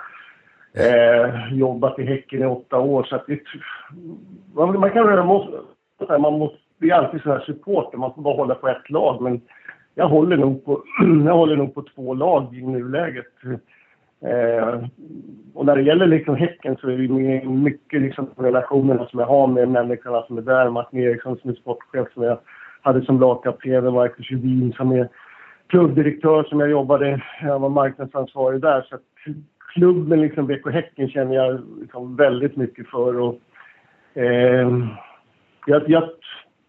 D: eh, jobbat i Häcken i åtta år. Så att det, man, kan, röra man måste det är alltid så här supporter, man får bara hålla på ett lag. Men jag håller nog på, jag håller nog på två lag i nuläget. Eh, och när det gäller liksom Häcken så är det mycket liksom relationerna som jag har med människorna som är där. Martin Eriksson som är sportchef som jag hade som lagkapten, Marcus Judin som är klubbdirektör som jag jobbade, jag var marknadsansvarig där. Så att klubben liksom BK Häcken känner jag liksom väldigt mycket för. Och, eh, jag, jag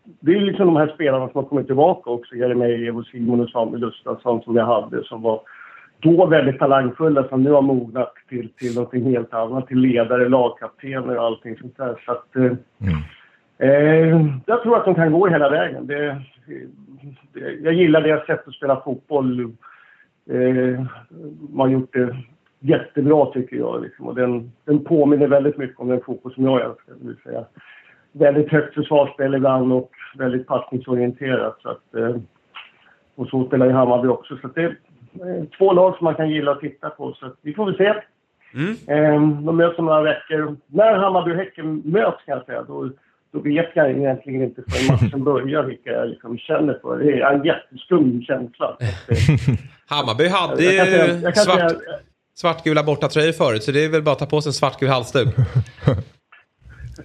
D: det är liksom de här spelarna som har kommit tillbaka också. Jeremejeff och Simon och Samuel Gustafsson som jag hade som var då väldigt talangfulla som nu har mognat till, till någonting helt annat. Till ledare, lagkaptener och allting sånt där. Så att, eh, eh, jag tror att de kan gå hela vägen. Det, det, jag gillar deras sätt att spela fotboll. Eh, man har gjort det jättebra tycker jag. Liksom. Och den, den påminner väldigt mycket om den fotboll som jag älskar. Det vill säga väldigt högt försvarsspel ibland och väldigt passningsorienterat. Så att, eh, och så spelar ju Hammarby också. Så det är två lag som man kan gilla att titta på. Så vi får väl se.
A: Mm.
D: Eh, de möts om några veckor. När Hammarby och Häcken möts kan jag säga, då, då vet jag egentligen inte förrän matchen börjar vilka jag liksom känner för. Det är en jätteskum känsla.
A: Hammarby hade
D: Jag
A: ju
D: jag
A: svart,
D: säga-
A: svartgula bortatröjor förut så det är väl bara att ta på sig en svartgul halsduk.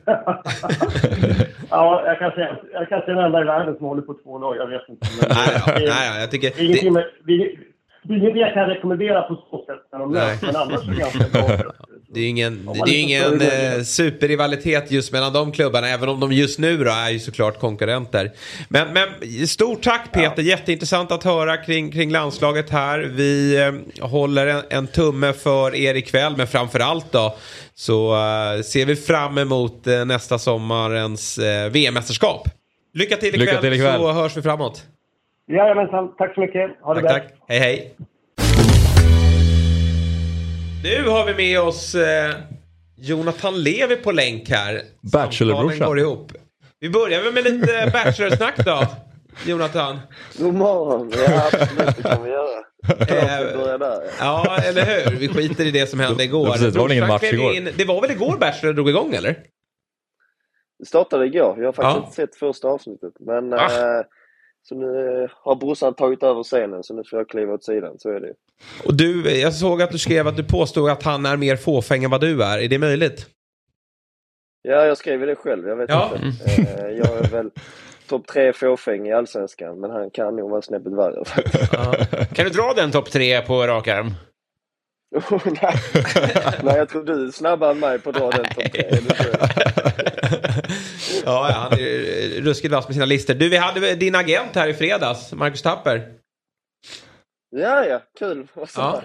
D: ja, jag kan säga jag kan säga den enda i världen som håller på två lag. Jag vet inte.
A: Nej, ja,
D: är-
A: nej, jag tycker...
D: det är ingenting
A: Det,
D: med, vi, det är inget jag kan rekommendera på så sätt när de möts. Men annars är det ganska bra.
A: det är ju ingen, det är ingen eh, superrivalitet just mellan de klubbarna även om de just nu då är ju såklart konkurrenter. Men, men stort tack Peter, jätteintressant att höra kring, kring landslaget här. Vi eh, håller en, en tumme för er ikväll men framförallt då så eh, ser vi fram emot eh, nästa sommarens eh, VM-mästerskap. Lycka till ikväll,
B: Lycka till ikväll.
A: så hörs vi framåt.
D: Jajamensan, tack så mycket. Ha det
A: Tack,
D: bra.
A: tack. Hej, hej. Nu har vi med oss eh, Jonathan Levi på länk här.
B: Bachelorbrorsan.
A: Går ihop. Vi börjar väl med lite Bachelor-snack då, Jonathan.
E: God morgon. Ja, absolut. Det kan vi göra.
A: Eh, ja, eller hur? Vi skiter i det som hände igår.
B: Ja, precis, det var väl ingen match igår.
A: in- Det var väl igår Bachelor drog igång, eller?
E: Det startade igår. Jag har faktiskt
A: Ja.
E: inte sett första avsnittet. Men
A: Ah.
E: eh, så nu eh, har brorsan tagit över scenen så nu får jag kliva åt sidan. Så är det.
A: Och du, jag såg att du skrev att du påstod att han är mer fåfäng än vad du är. Är det möjligt?
E: Ja, jag skrev det själv. Jag vet
A: Ja.
E: inte. Eh, jag är väl topp tre fåfäng i Allsvenskan. Men han kan nog vara snäppet värre. faktiskt.
C: Kan du dra den topp tre på rak arm?
E: Nej. Nej, jag tror du är snabbare än mig på att dra den topp tre.
A: Ja, han är ruskigt vass med sina listor. Du, vi hade din agent här i fredags, Marcus Tapper.
E: Ja, ja. Kul.
A: Ja.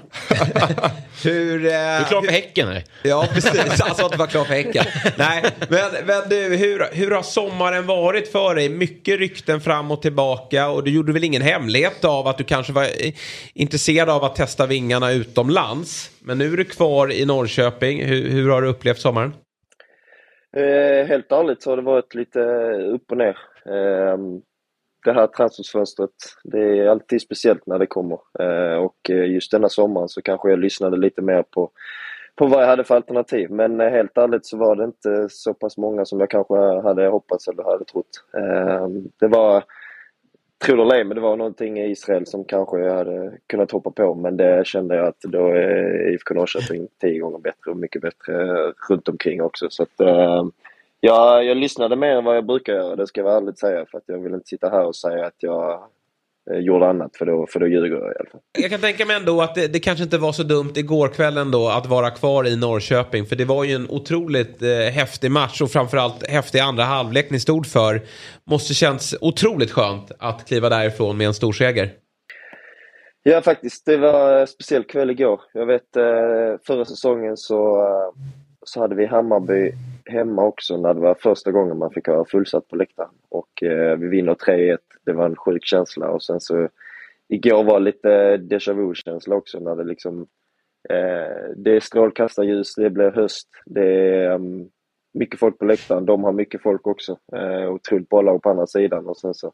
A: Hur... Eh,
C: Du är klar för Häcken eller?
A: Ja, precis. Han sa att du var klar för Häcken. Nej, men, men du, hur, hur har sommaren varit för dig? Mycket rykten fram och tillbaka och du gjorde väl ingen hemlighet av att du kanske var eh, intresserad av att testa vingarna utomlands. Men nu är du kvar i Norrköping. Hur, hur har du upplevt sommaren?
E: Eh, helt ärligt så har det varit lite upp och ner. Eh, det här transferfönstret, det är alltid speciellt när det kommer. Eh, och just denna sommaren så kanske jag lyssnade lite mer på, på vad jag hade för alternativ. Men eh, helt ärligt så var det inte så pass många som jag kanske hade hoppats eller hade trott. Eh, det var, tro det eller ej, men det var någonting i Israel som kanske jag hade kunnat hoppa på. Men det kände jag att då är IFK Norrköping tio gånger bättre och mycket bättre runt omkring också. Så att, eh, äh, jag, jag lyssnade mer än vad jag brukar göra, det ska jag vara ärligt säga. För att jag vill inte sitta här och säga att jag gjorde annat, för då, för då ljuger jag i alla fall.
A: Jag kan tänka mig ändå att det, det kanske inte var så dumt igår kväll ändå att vara kvar i Norrköping. För det var ju en otroligt eh, häftig match och framförallt häftig andra halvlek ni stod för. Måste känns otroligt skönt att kliva därifrån med en stor seger.
E: Ja, faktiskt. Det var en speciell kväll igår. Jag vet, eh, förra säsongen så, eh, så hade vi Hammarby hemma också när det var första gången man fick ha fullsatt på läktaren. Och eh, vi vinner 3-1. Det var en sjuk känsla och sen så igår var lite déjà vu-känsla också när det liksom eh, det är strålkastarljus, det blir höst, det är um, mycket folk på läktaren. De har mycket folk också. Eh, otroligt bra lag på andra sidan och sen så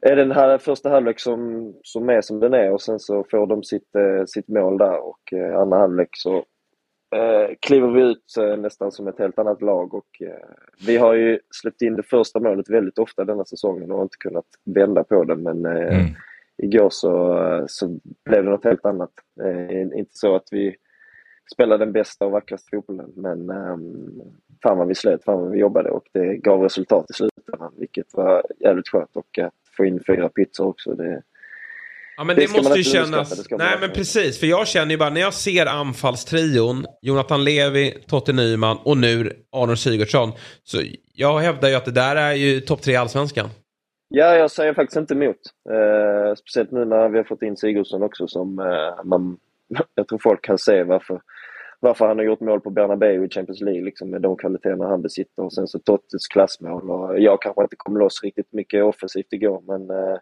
E: är den här första halvlek som, som är som den är och sen så får de sitt, eh, sitt mål där och eh, andra halvlek så eh, kliver vi ut eh, nästan som ett helt annat lag och eh, vi har ju släppt in det första målet väldigt ofta denna säsongen och har inte kunnat vända på det men eh,
B: Mm.
E: igår så, eh, så blev det något helt annat. Eh, inte så att vi spelade den bästa och vackraste fotbollen men um, fan vad vi slet, fan vad vi jobbade och det gav resultat i slutändan vilket var jävligt skönt och att få in fyra pizzor också det,
A: Ja men
E: Det
A: det, måste ju kännas... Nej men precis, för jag känner ju bara när jag ser anfallstrion, Jonathan Levi, Totte Nyman och nu Arnold Sigurdsson. Så jag hävdar ju att det där är ju topp tre i allsvenskan.
E: Ja, jag säger faktiskt inte emot. Eh, speciellt nu när vi har fått in Sigurdsson också som eh, man, jag tror folk kan se varför, varför han har gjort mål på Bernabéu i Champions League liksom, med de kvaliteterna han besitter. Och sen så Tottes klassmål. Och jag kanske inte kom loss riktigt mycket offensivt igår men eh,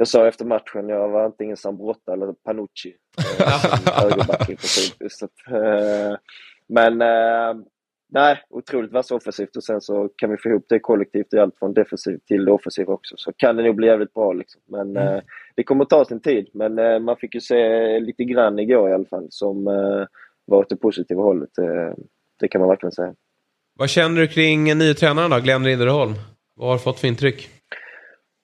E: jag sa efter matchen, jag var antingen Sambrotta eller Panucci. Eh, högerback i princip. Så att, eh, men eh, nej, otroligt vass offensivt och sen så kan vi få ihop det kollektivt i allt från defensivt till det offensiva också. Så kan det nog bli jävligt bra liksom. Men
A: Mm.
E: det kommer att ta sin tid. Men man fick ju se lite grann igår i alla fall som var åt det positiva hållet. Det kan man verkligen säga.
A: Vad känner du kring nye tränaren då, Glenn Rinderholm? Vad har du fått för intryck?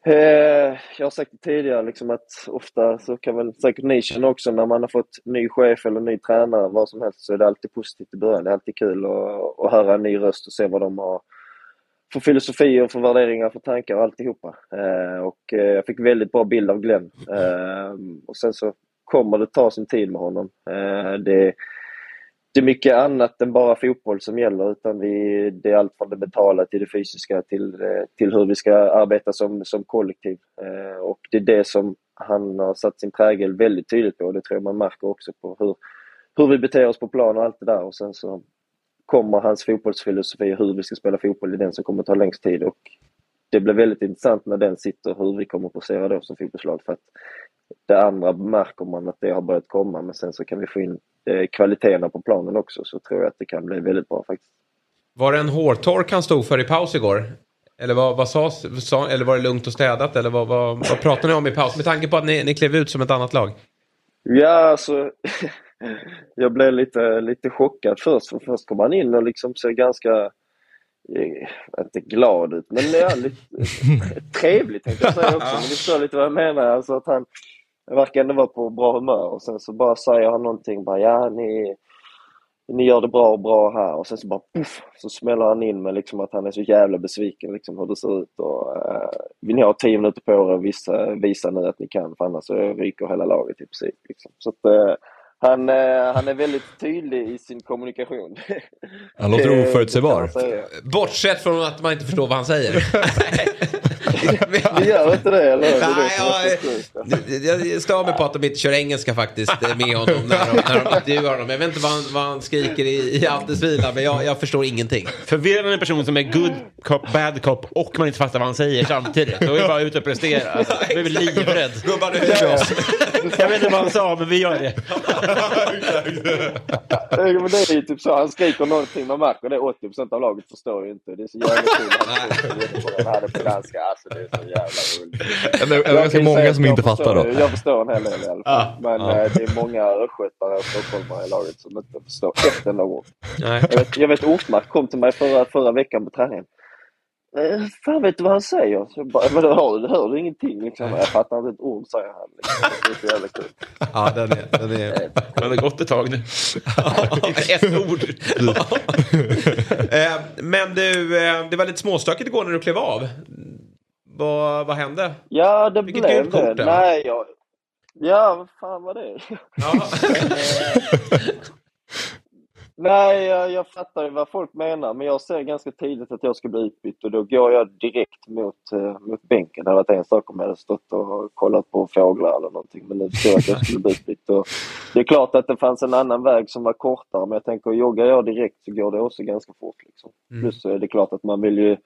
E: Eh, jag har sagt det tidigare liksom att ofta så kan väl säkert ni känna också när man har fått ny chef eller ny tränare, vad som helst, så är det alltid positivt i början. Det är alltid kul att, att höra en ny röst och se vad de har för filosofier, för värderingar, för tankar och alltihopa. Eh, och eh, jag fick väldigt bra bild av Glenn. Och sen så kommer det ta sin tid med honom. Det, det är mycket annat än bara fotboll som gäller utan vi, det är allt från det mentala till det fysiska till, eh, till hur vi ska arbeta som, som kollektiv. Eh, och det är det som han har satt sin prägel väldigt tydligt på. Och det tror jag man märker också på hur, hur vi beter oss på plan och allt det där. Och sen så kommer hans fotbollsfilosofi hur vi ska spela fotboll i den som kommer ta längst tid. Och det blir väldigt intressant när den sitter hur vi kommer att prestera då som fotbollslag. För att det andra märker man att det har börjat komma men sen så kan vi få in kvaliteterna på planen också så tror jag att det kan bli väldigt bra faktiskt.
A: Var det en hårtork han stod för i paus igår? Eller vad, vad sades, sa, eller var det lugnt och städat? Eller vad, vad, vad pratade ni om i paus? Med tanke på att ni, ni klev ut som ett annat lag.
E: Ja, alltså jag blev lite, lite chockad först för först kom han in och liksom ser ganska eh, inte glad ut, men ja, lite trevlig tänkte jag säga också. Men du förstår lite vad jag menar. Alltså att han verkar ändå vara på bra humör och sen så bara säger han någonting bara ja ni, ni gör det bra och bra här och sen så bara puff, så smäller han in med liksom att han är så jävla besviken liksom hur det ser ut och uh, ni har tio minuter på er att visa, visa nu att ni kan för annars så ryker hela laget i princip. Liksom. Så att, uh, han, uh, han är väldigt tydlig i sin kommunikation.
B: Han låter oförutsägbar.
A: Bortsett från att man inte förstår vad han säger.
E: Vi gör inte det, eller hur?
A: Nej, jag, jag, jag stör mig på att de inte kör engelska faktiskt eh, med honom när de, när de intervjuar honom. Jag vet inte vad han, vad han skriker i, i Altesvila, men jag, jag förstår ingenting.
C: Förvirrande person som är good cop, bad cop och man inte fattar vad han säger samtidigt. Då är det bara ute och prestera. Alltså, jag är livrädd.
A: Gubbar, nu oss.
C: Jag vet inte vad han sa, men vi gör det.
E: Men det är ju typ så, han skriker någonting, man märker det, 80% av laget förstår ju inte. Det är så jävla kul. Han är på danska, alltså det är så jävla roligt.
B: Det är ganska många som inte
E: förstår-
B: fattar då.
E: Jag förstår en hel del i alla fall.
C: Ja,
E: Men eh, det är många östgötare och stockholmare i laget som inte förstår ett enda ord.
A: Nej.
E: Jag vet, jag vet Ortmark kom till mig förra, förra veckan på träningen. Eh, fan vet du vad han säger? Så jag bara, men hör, du hör du ingenting? Liksom. Jag fattar inte ett ord säger han. Liksom. Det är så jävla kul.
A: Ja, den är... Den är...
C: Han har gått ett tag nu.
A: Ett ord. Eh, Men du, eh, det var lite småstökigt igår när du klev av. Vad, vad hände?
E: Ja, det
A: Vilket
E: blev
A: kort
E: det. Nej, jag... Ja, vad fan var det?
A: Ja.
E: Nej, jag, jag fattar vad folk menar, men jag ser ganska tidigt att jag ska bli utbytt och då går jag direkt mot, eh, mot bänken. Det hade varit en sak om jag hade stått och kollat på fåglar eller någonting, men nu förstår jag att jag skulle bli utbytt. Och det är klart att det fanns en annan väg som var kortare, men jag tänker joggar jag direkt så går det också ganska fort. Liksom. Plus så är det klart att man vill ju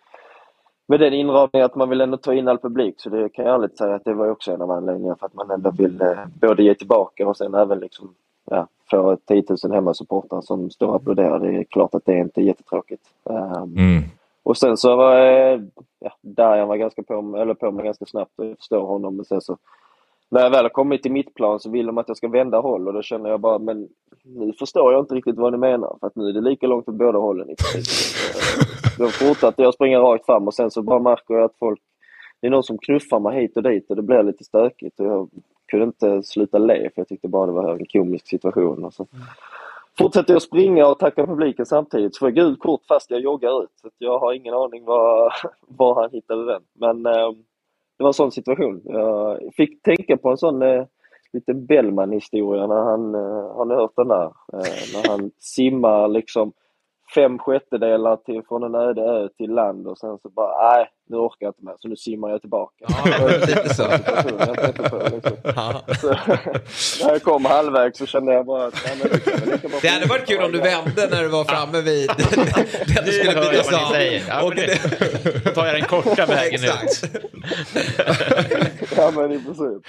E: med den inramningen att man vill ändå ta in all publik så det kan jag ärligt säga att det var också en av anledningarna för att man ändå vill eh, både ge tillbaka och sen även liksom ja, få 10 000 hemmasupportrar som står och applåderar. Det är klart att det är inte jättetråkigt. Um,
B: Mm.
E: och sen så var eh, ja, Darjan var ganska på, eller på mig ganska snabbt och jag förstår honom. Men sen så när jag väl har kommit till mitt plan så vill de att jag ska vända håll och då känner jag bara men nu förstår jag inte riktigt vad ni menar för att nu är det lika långt åt båda hållen Då fortsatte jag springa rakt fram och sen så bara märker jag att folk det är någon som knuffar mig hit och dit och det blir lite stökigt och jag kunde inte sluta le för jag tyckte bara det var en komisk situation. Och så fortsätter jag springa och tacka publiken samtidigt så får jag gult kort fast jag joggar ut. Så jag har ingen aning var, var han hittade den. Men eh, det var en sån situation. Jag fick tänka på en sån eh, liten Bellman-historia när han, eh, har ni hört den där? Eh, när han simmar liksom fem sjättedelar till, från en öde ö till land och sen så bara, nej, nu orkar jag inte mer, så nu simmar jag tillbaka.
A: Ja, lite så.
E: Jag tänkte på, liksom.
A: Ja.
E: så, när jag kom halvvägs så kände jag bara att, nej, men det,
A: Det hade varit kul om du vände när du var framme vid den du skulle bytas av.
C: säger. Ja,
A: Och
C: men
A: det-
C: Då tar jag den korta vägen ut.
E: Ja, men i princip.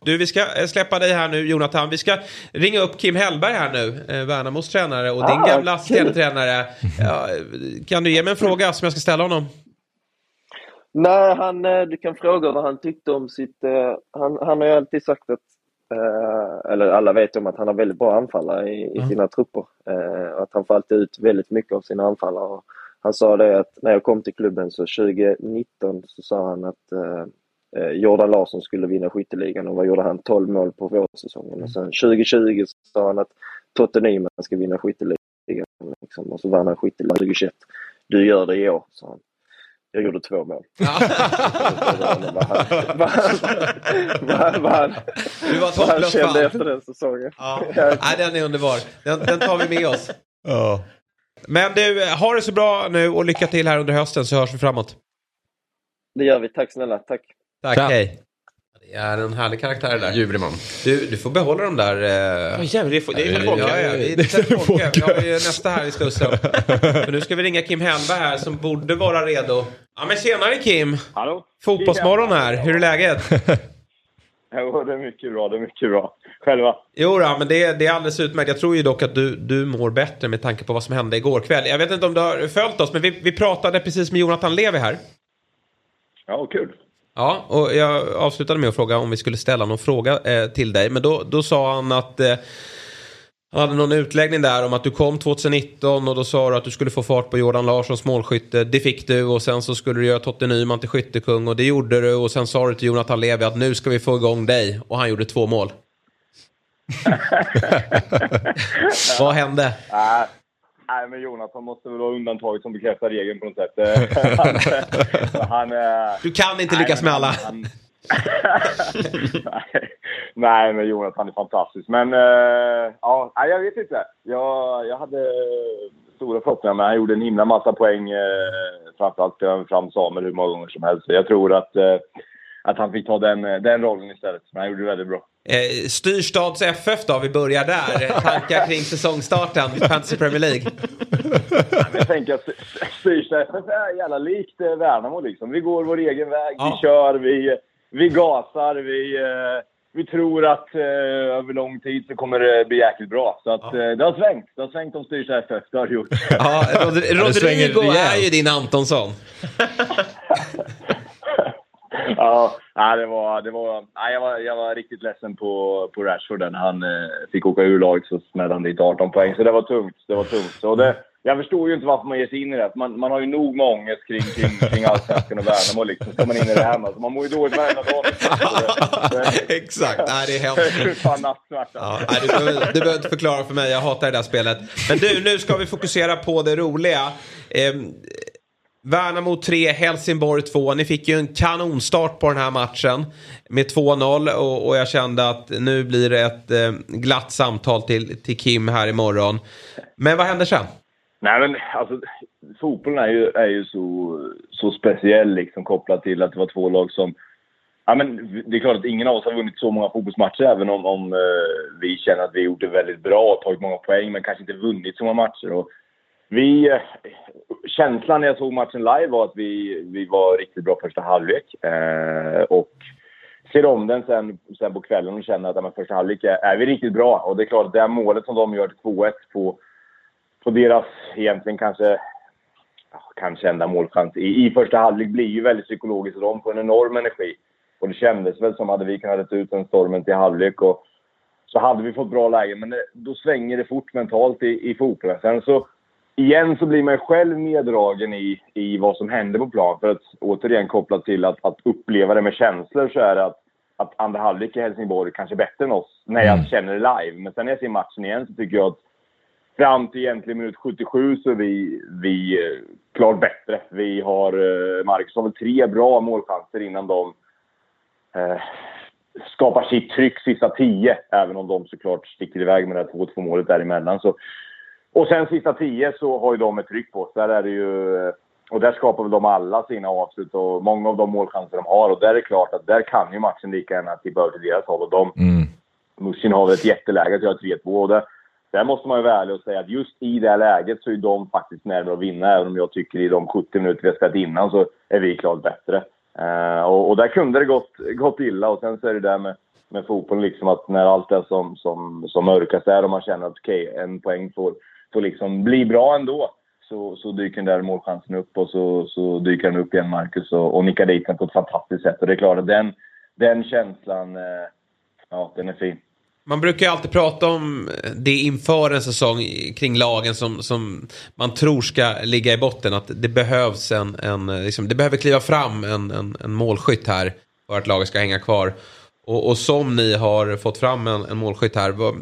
A: Du, vi ska eh, släppa dig här nu, Jonathan. Vi ska ringa upp Kim Hellberg här nu, eh, Värnamos tränare och din
E: Ah,
A: gamla
E: kul.
A: assisterande tränare. Ja, kan du ge mig en fråga som jag ska ställa honom?
E: Nej, han, eh, du kan fråga vad han tyckte om sitt... Han, han har ju alltid sagt att, eh, eller alla vet om att han har väldigt bra anfallare i, i sina trupper. Eh, och Att han får alltid ut väldigt mycket av sina anfallare. Han sa det att när jag kom till klubben så 2019 så sa han att eh, Jordan Larsson skulle vinna skytteligan och vad gjorde han? 12 mål på vårsäsongen. Och sen 2020 så sa han att Totte Nyman ska vinna skytteligan. Liksom. Och så vann han skytteligan 2021. Du gör det i år, sa han. Jag gjorde två mål.
A: Du var
E: han
A: hopplöst
E: kände efter den säsongen.
A: Ja. Nej, den är underbar. Den, den tar vi med oss. Men du, eh, ha det så bra nu och lycka till här under hösten så hörs vi framåt.
E: Det gör vi. Tack snälla. Tack.
A: Tack,
B: Tja.
A: hej. Det är en härlig karaktär där.
C: Ljuvlig man.
A: Du, du får behålla de där... Eh...
C: Ja, jävlar, det är, det är
A: Ja,
C: telefonköp.
A: ja, vi, det är folka. vi har ju nästa här i Slussen. Men nu ska vi ringa Kim Hellberg här som borde vara redo. Ja men tjenare Kim!
F: Hallå?
A: Fotbollsmorgon här, hur är läget?
F: Jo, det är mycket bra. Det är mycket bra. Själva?
A: Jo då, men det, det är alldeles utmärkt. Jag tror ju dock att du, du mår bättre med tanke på vad som hände igår kväll. Jag vet inte om du har följt oss, men vi, vi pratade precis med Jonathan Levi här.
F: Ja, kul.
A: Ja, och jag avslutade med att fråga om vi skulle ställa någon fråga eh, till dig. Men då, då sa han att eh, han hade någon utläggning där om att du kom 2019 och då sa du att du skulle få fart på Jordan Larssons målskytte. Det fick du och sen så skulle du göra Totte Nyman till skyttekung och det gjorde du och sen sa du till Jonathan Levi att nu ska vi få igång dig och han gjorde två mål. Vad hände?
F: Nej, men Jonathan måste väl vara undantaget som bekräftar regeln på något sätt. Eh, han, han, eh,
A: Du kan inte
F: nej,
A: lyckas med alla.
F: han- nej, nej, men Jonathan är fantastisk. Men eh, ja, jag vet inte. Jag, jag hade stora förhoppningar, men han gjorde en himla massa poäng. Eh, framförallt fram Samuel hur många gånger som helst. Så jag tror att, att han fick ta den, den rollen istället. Men han gjorde det väldigt bra.
A: Eh, Styrstads FF då, vi börjar där. Tankar kring säsongstarten, Fantasy Premier League.
F: Jag tänker att Styrsta FF är jävla likt eh, Värnamo liksom. Vi går vår egen väg,
A: Ja.
F: vi kör, vi, vi gasar, vi, eh, vi tror att eh, över lång tid så kommer det bli jäkligt bra. Så att eh, det har svängt. Det har svängt om Styrsta FF, det har det gjort.
A: Ja, Rodrigo är ju din Antonsson.
F: ja, nej, det var, det var, nej, jag, var, jag var riktigt ledsen på, på Rashford när han eh, fick åka ur laget så smällde han dit 18 poäng. Så det var tungt. Det var tungt. Så det, jag förstår ju inte varför man ger sig in i det. Man, man har ju nog med ångest kring, kring, kring allsvenskan och Värnamo. Liksom. Ska man in i det här med. Så man mår ju dåligt varenda dag.
A: Exakt, nej det är hemskt.
F: fan nattsvart.
A: Ja, nej, du, behöver, du behöver inte förklara för mig, jag hatar det där spelet. Men du, nu ska vi fokusera på det roliga. Eh, Värnamo 3, Helsingborg 2. Ni fick ju en kanonstart på den här matchen med 2-0 och, och jag kände att nu blir det ett eh, glatt samtal till, till Kim här imorgon. Men vad händer sen?
F: Nej men alltså, fotbollen är ju, är ju så, så speciell liksom kopplat till att det var två lag som... Ja, men det är klart att ingen av oss har vunnit så många fotbollsmatcher även om, om eh, vi känner att vi gjort det väldigt bra och tagit många poäng men kanske inte vunnit så många matcher. Och vi, känslan när jag såg matchen live var att vi, vi var riktigt bra första halvlek. Eh, och ser om den sen, sen på kvällen och känner att ja, men första halvlek är, är vi riktigt bra. Och det är klart att det här målet som de gör till 2-1 på på deras egentligen kanske, kanske enda målchans i, i första halvlek blir ju väldigt psykologiskt och de får en enorm energi. Och det kändes väl som hade vi kunnat rätta ut den stormen till halvlek och så hade vi fått bra lägen. Men det, då svänger det fort mentalt i, i fotbollen. Sen så igen så blir man själv meddragen i, i vad som händer på plan. För att återigen kopplat till att, att uppleva det med känslor så är det att, att andra halvlek i Helsingborg kanske är bättre än oss när jag känner det live. Men sen när jag ser matchen igen så tycker jag att fram till egentligen minut 77 så är vi, vi eh, klart bättre. Vi har, eh, Marcus har väl tre bra målchanser innan de eh, skapar sitt tryck sista tio. Även om de såklart sticker iväg med det här 2-2 målet däremellan. Så och sen sista tio så har ju de ett tryck på sig. Där är det ju... Och där skapar väl de alla sina avslut och många av de målchanser de har. Och där är det klart att där kan ju matchen lika gärna tippa över till deras håll. Och de...
B: Mm.
F: Mushin har väl ett jätteläge att göra 3-2. Och det, där måste man ju vara ärlig och säga att just i det läget så är de faktiskt närmare att vinna. Även om jag tycker i de 70 minuter vi har spelat innan så är vi klart bättre. Uh, och, och, där kunde det gått, gått illa. Och sen så är det där med, med fotbollen liksom att när allt är som, som, som mörkast är och man känner att okej, okay, en poäng får, får liksom bli bra ändå. Så, så dyker den där målchansen upp och så, så dyker den upp igen, Marcus, och, och nickar dit den på ett fantastiskt sätt. Och det är klart att den, den känslan, eh, ja, den är fin.
A: Man brukar ju alltid prata om det inför en säsong kring lagen som, som man tror ska ligga i botten. Att det behövs en, en liksom, det behöver kliva fram en, en, en målskytt här för att laget ska hänga kvar. Och, och som ni har fått fram en, en målskytt här. Vad,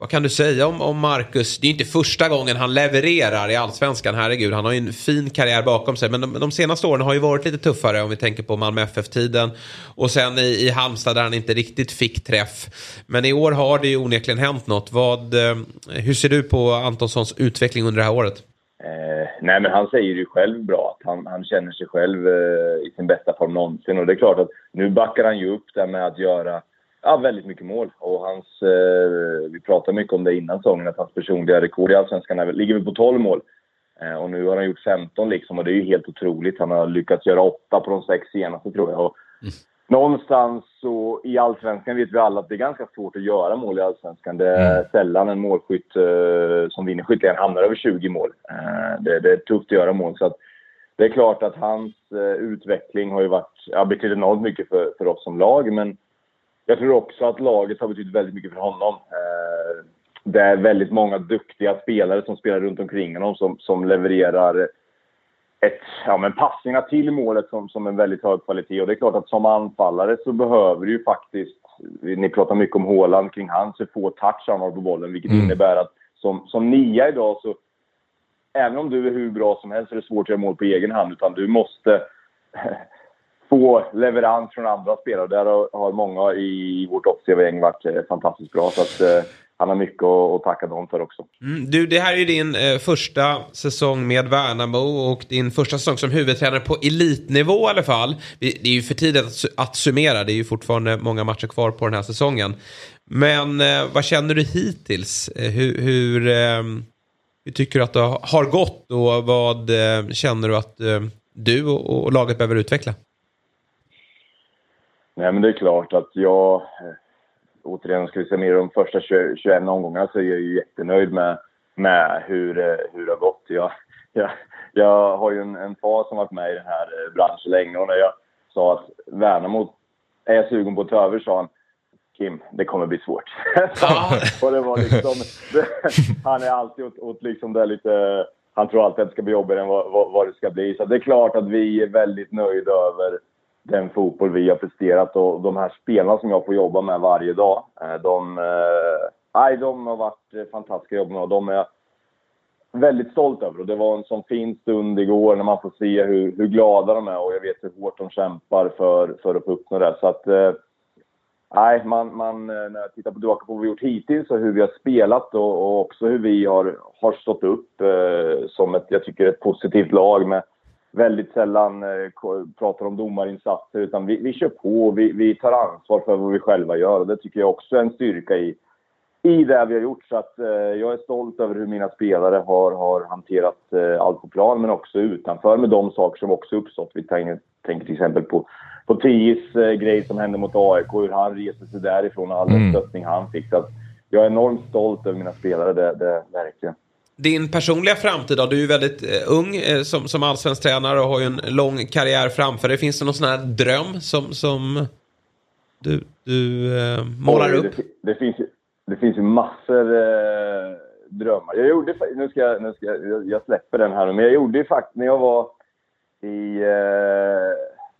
A: vad kan du säga om, om Marcus? Det är inte första gången han levererar i allsvenskan, herregud. Han har ju en fin karriär bakom sig. Men de, de senaste åren har ju varit lite tuffare om vi tänker på Malmö FF-tiden. Och sen i, i Halmstad där han inte riktigt fick träff. Men i år har det ju onekligen hänt något. Vad, eh, hur ser du på Antonssons utveckling under det här året?
F: Eh, nej, men han säger ju själv bra att han, han känner sig själv eh, i sin bästa form någonsin. Och det är klart att nu backar han ju upp det med att göra Ja, väldigt mycket mål. Och hans, eh, vi pratade mycket om det innan säsongen, att hans personliga rekord i Allsvenskan ligger väl på 12 mål. Eh, och nu har han gjort 15 liksom och det är ju helt otroligt. Han har lyckats göra 8 på de sex senaste tror jag. Och mm. Någonstans så i Allsvenskan vet vi alla att det är ganska svårt att göra mål i Allsvenskan. Det är mm. sällan en målskytt eh, som vinner skytteligan hamnar över 20 mål. Eh, det, det, är tufft att göra mål. Så att det är klart att hans eh, utveckling har ju varit, ja, betyder enormt mycket för, för oss som lag. Men jag tror också att laget har betytt väldigt mycket för honom. Eh, det är väldigt många duktiga spelare som spelar runt omkring honom som, som levererar ett, ja, men passningar till målet som, som en väldigt hög kvalitet. Och det är klart att som anfallare så behöver du ju faktiskt... Ni pratar mycket om Håland kring hans hur få touch han har på bollen, vilket mm. innebär att som, som nia idag så... Även om du är hur bra som helst så är det svårt att göra mål på egen hand, utan du måste få leverans från andra spelare. Där har många i vårt offensiva gäng varit eh, fantastiskt bra. Så att, eh, han har mycket att, tacka dem för också.
A: Mm, du, det här är ju din eh, första säsong med Värnamo och din första säsong som huvudtränare på elitnivå i alla fall. Det är ju för tidigt att, att summera, det är ju fortfarande många matcher kvar på den här säsongen. Men eh, vad känner du hittills? Eh, hur, hur, eh, hur, tycker du att det har gått och vad eh, känner du att du och, och laget behöver utveckla?
F: Nej, men det är klart att jag... Eh, återigen, ska vi se mer de första 20, 21 omgångarna så är jag ju jättenöjd med, med hur, eh, hur det har gått. Jag, jag, jag har ju en, en far som varit med i den här eh, branschen länge och när jag sa att Värnamo är jag sugen på att ta över sa han Kim, det kommer bli svårt. och det var liksom, det, han är alltid åt, åt liksom det lite... Han tror alltid att det ska bli jobbigare än vad, vad, vad, det ska bli. Så det är klart att vi är väldigt nöjda över den fotboll vi har presterat och de här spelarna som jag får jobba med varje dag. Eh, de, eh, de har varit eh, fantastiska att jobba med och de är jag väldigt stolt över. Och det var en sån fin stund igår när man får se hur, hur glada de är och jag vet hur hårt de kämpar för, för att uppnå det. Så att, eh, Nej, man, man, eh, när jag tittar på tillbaka på vad vi gjort hittills och hur vi har spelat och, och också hur vi har, har stått upp eh, som ett, jag tycker, ett positivt lag med väldigt sällan eh, pratar om domarinsatser utan vi, vi kör på och vi, vi tar ansvar för vad vi själva gör och det tycker jag också är en styrka i, i det vi har gjort. Så att, eh, jag är stolt över hur mina spelare har, har hanterat eh, allt på plan men också utanför med de saker som också uppstått. Vi tänker, tänker till exempel på, på Tis eh, grej som hände mot AIK, hur han reser sig därifrån och all den mm. stöttning han fick. Så att, jag är enormt stolt över mina spelare, det, det verkligen
A: din personliga framtid då? Du är ju väldigt eh, ung eh, som, som allsvensk tränare och har ju en lång karriär framför dig. Finns det någon sån här dröm som, som du, du eh, målar upp?
F: Det, det, finns, det finns ju massor eh, drömmar. Jag gjorde, nu ska, jag, nu ska jag, jag släpper den här men jag gjorde ju faktiskt när jag var i, eh,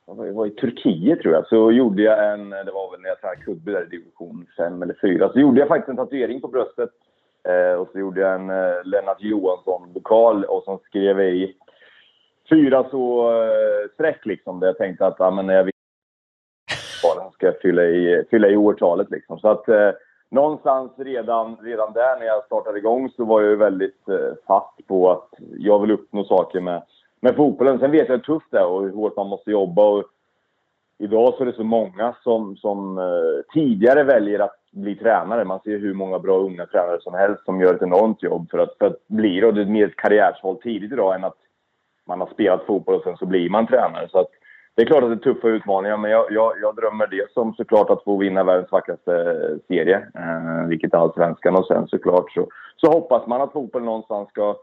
F: jag var i Turkiet tror jag, så gjorde jag en, det var väl när jag tränade kudde där i division 5 eller 4, så gjorde jag faktiskt en tatuering på bröstet Eh, och så gjorde jag en eh, Lennart Johansson-vokal och så skrev jag i fyra så eh, streck liksom. Där jag tänkte att ah, men när jag vill ska jag fylla i, fylla i årtalet liksom. Så att eh, någonstans redan, redan där när jag startade igång så var jag väldigt eh, fast på att jag vill uppnå saker med, med fotbollen. Sen vet jag hur tufft det är och hur hårt man måste jobba. Och idag så är det så många som, som eh, tidigare väljer att bli tränare. Man ser hur många bra unga tränare som helst som gör ett enormt jobb för att, för att bli det. Det är mer ett karriärsval tidigt idag än att man har spelat fotboll och sen så blir man tränare. Så att, det är klart att det är tuffa utmaningar, men jag, jag, jag drömmer det som såklart att få vinna världens vackraste serie, eh, vilket är allsvenskan. Och sen såklart så, så hoppas man att fotbollen någonstans ska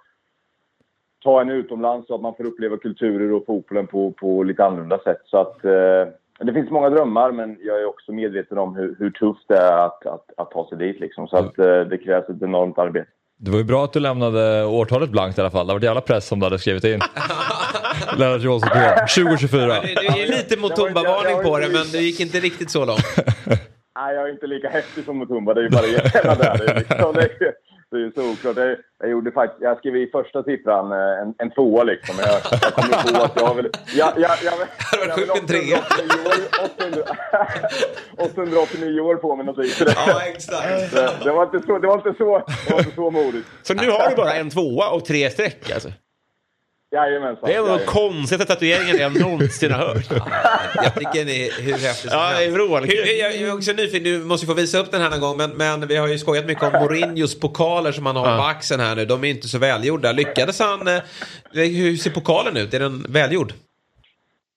F: ta en utomlands så att man får uppleva kulturer och fotbollen på, på lite annorlunda sätt. Så att eh, det finns många drömmar, men jag är också medveten om hur, hur tufft det är att, att, att ta sig dit. Liksom. Så att eh, det krävs ett enormt arbete.
B: Det var ju bra att du lämnade årtalet blankt i alla fall. Det var jävla press som du hade skrivit in. Lennart Johansson PM, 2024.
A: Det, det är lite Mutumba-varning på det, men det gick inte riktigt så långt.
F: Nej, jag är inte lika häftig som Mutumba. Det är ju bara jättarna där. Det är, liksom, det är, det är ju såklart. Jag, jag, gjorde faktiskt, jag skrev i första siffran eh, en, en tvåa liksom. Jag, jag kom på att jag vill... Jag, jag, jag,
A: hade varit sjukt en trea.
F: 889 år på mig någonting.
A: Ja, exakt.
F: Det, det, var inte så, det var inte så, det var inte så modigt.
C: Så nu har du bara en tvåa och tre streck alltså?
F: Jajamensan.
C: Det är nog konstigaste tatueringen jag någonsin har hört.
A: Jag tycker är hur häftig som
C: Ja,
A: helst. Jag jag är också nyfiken, du måste ju få visa upp den här någon gång, men, men vi har ju skojat mycket om Mourinhos pokaler som han har på axeln här nu. De är inte så välgjorda. Lyckades han... eh, Hur ser pokalen ut? Är den välgjord?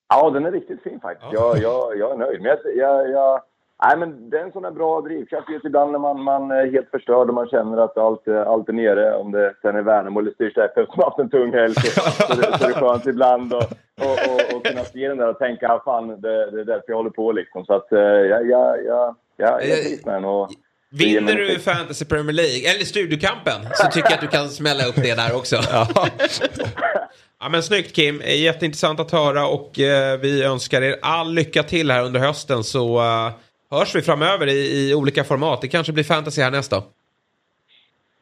F: Ja, den är riktigt fin faktiskt. Jag, jag, jag är nöjd. Men jag, jag, jag, nej, men det är en sån där bra drivkraft. Just ibland när man, man är helt förstörd och man känner att allt, är- allt är nere. Om det sen är Värnamo eller Styrsta FF som haft en tung helg så, så, det, så det är skönt ibland att och, och, och kunna se den där och tänka ah, fan, det, det är därför jag håller på liksom. Så att eh, jag, jag, jag, jag, jag trivs med den. Och,
A: Vinner du. Fantasy Premier League, eller Studiokampen, så tycker jag att du kan smälla upp det där också. Ja. men snyggt Kim, Eh, jätteintressant att höra och eh, vi önskar er all lycka till här under hösten så eh, hörs vi framöver i, i olika format. Det kanske blir fantasy här nästa.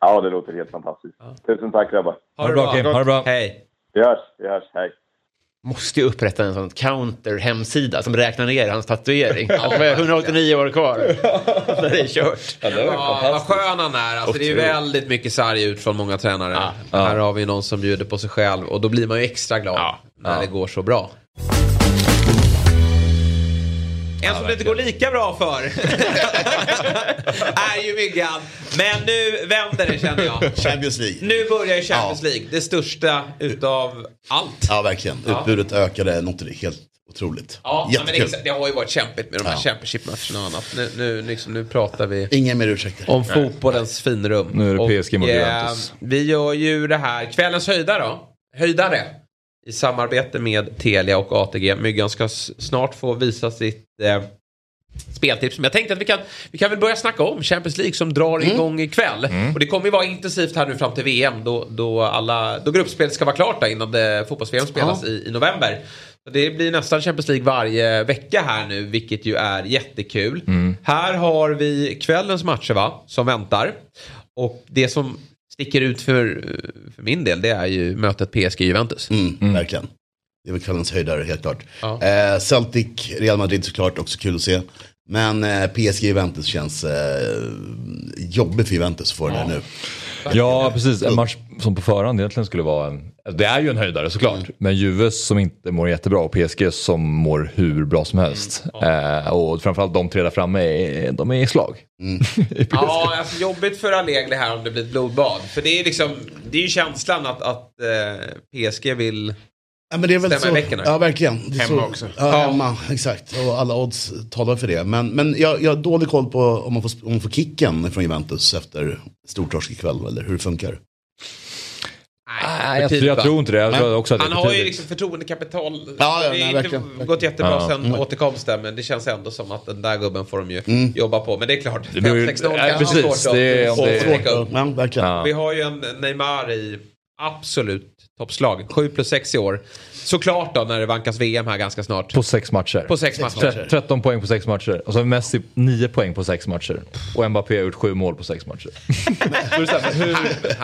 F: Ja, det låter helt fantastiskt. Tusen tack grabbar.
B: Ha det bra Kim, ha det bra.
A: Hej.
F: Vi hörs, vi hörs. Hej.
C: Måste ju upprätta en sån counter-hemsida som räknar ner hans tatuering. Har 189 år kvar. det är kört.
A: Ja, vad skön han är. Alltså, det är ju väldigt mycket sarg ut från många tränare. Här har vi någon som bjuder på sig själv och då blir man ju extra glad när det går så bra. En som det inte går lika bra för är ju Myggan. Men nu vänder det känner jag.
G: Champions League.
A: Nu börjar ju Champions League. Det största utav allt.
G: Ja, verkligen. Utbudet ökade något helt otroligt.
A: Ja, men det, det har ju varit kämpigt med de här
G: Ja.
A: Championship-matcherna och annat. Nu, nu, liksom, nu pratar vi
G: Ingen mer ursäkter.
A: om fotbollens finrum.
B: Nu är det PSG mot
A: eh,
B: Juventus.
A: Vi gör ju det här, kvällens höjda då. Höjdare. I samarbete med Telia och ATG. Myggan ska snart få visa sitt eh, speltips. Men jag tänkte att vi kan, vi kan väl börja snacka om Champions League som drar
G: Mm.
A: igång ikväll. Och det kommer ju vara intensivt här nu fram till VM då, då, alla, då gruppspelet ska vara klart där innan fotbolls-VM spelas i, i november. Så det blir nästan Champions League varje vecka här nu, vilket ju är jättekul. Här har vi kvällens matcher va, som väntar. Och det som sticker ut för, för min del, det är ju mötet PSG-Juventus.
G: Mm, Verkligen. Det är väl kvällens höjdare, helt klart.
A: Ja.
G: Eh, Celtic, Real Madrid såklart, också kul att se. Men eh, PSG Juventus känns eh, jobbigt för Juventus att få det där nu.
B: Ja, precis. En match som på förhand egentligen skulle vara en... Det är ju en höjdare såklart. Men Juve som inte mår jättebra och PSG som mår hur bra som helst. Eh, och framförallt de tre där framme, är, de är i slag. I PSG.
A: Ja, alltså jobbigt för Allegri här om det blir ett blodbad. För det är liksom, det är ju känslan att, att eh, PSG vill...
G: Ja, men det är väl
A: Stämma
G: så,
A: här.
G: Ja, verkligen. Det är
C: Hemma
G: så,
C: också.
G: Ja, hemma, exakt. Och alla odds talar för det. Men, men jag, jag har dålig koll på om man, får, om man får kicken från Juventus efter stortorsk ikväll, eller hur det funkar.
B: Nej, jag, jag tror inte det. Jag tror också att
A: Han
B: det är för
A: har ju
B: tidigt.
A: liksom förtroendekapital.
G: Ja, ja,
A: det har
G: nej,
A: inte
G: verkligen, verkligen.
A: gått jättebra
B: Ja.
A: sen återkomsten men det känns ändå som att den där gubben får de ju jobba på. Men det är klart,
B: Det beror ju-
A: 5-6-0
B: ja,
A: kanske
B: precis.
A: svårt
B: Det är- om det.
G: Ja, verkligen.
B: Ja.
A: Vi har ju en Neymar i absolut toppslag. 7 plus 6 i år. Såklart då när det vankas VM här ganska snart.
B: På sex matcher.
A: På sex matcher.
B: Tre- 13 poäng på sex matcher. Och så har Messi 9 poäng på sex matcher. Och Mbappé har gjort 7 mål på sex matcher. Det här, hur,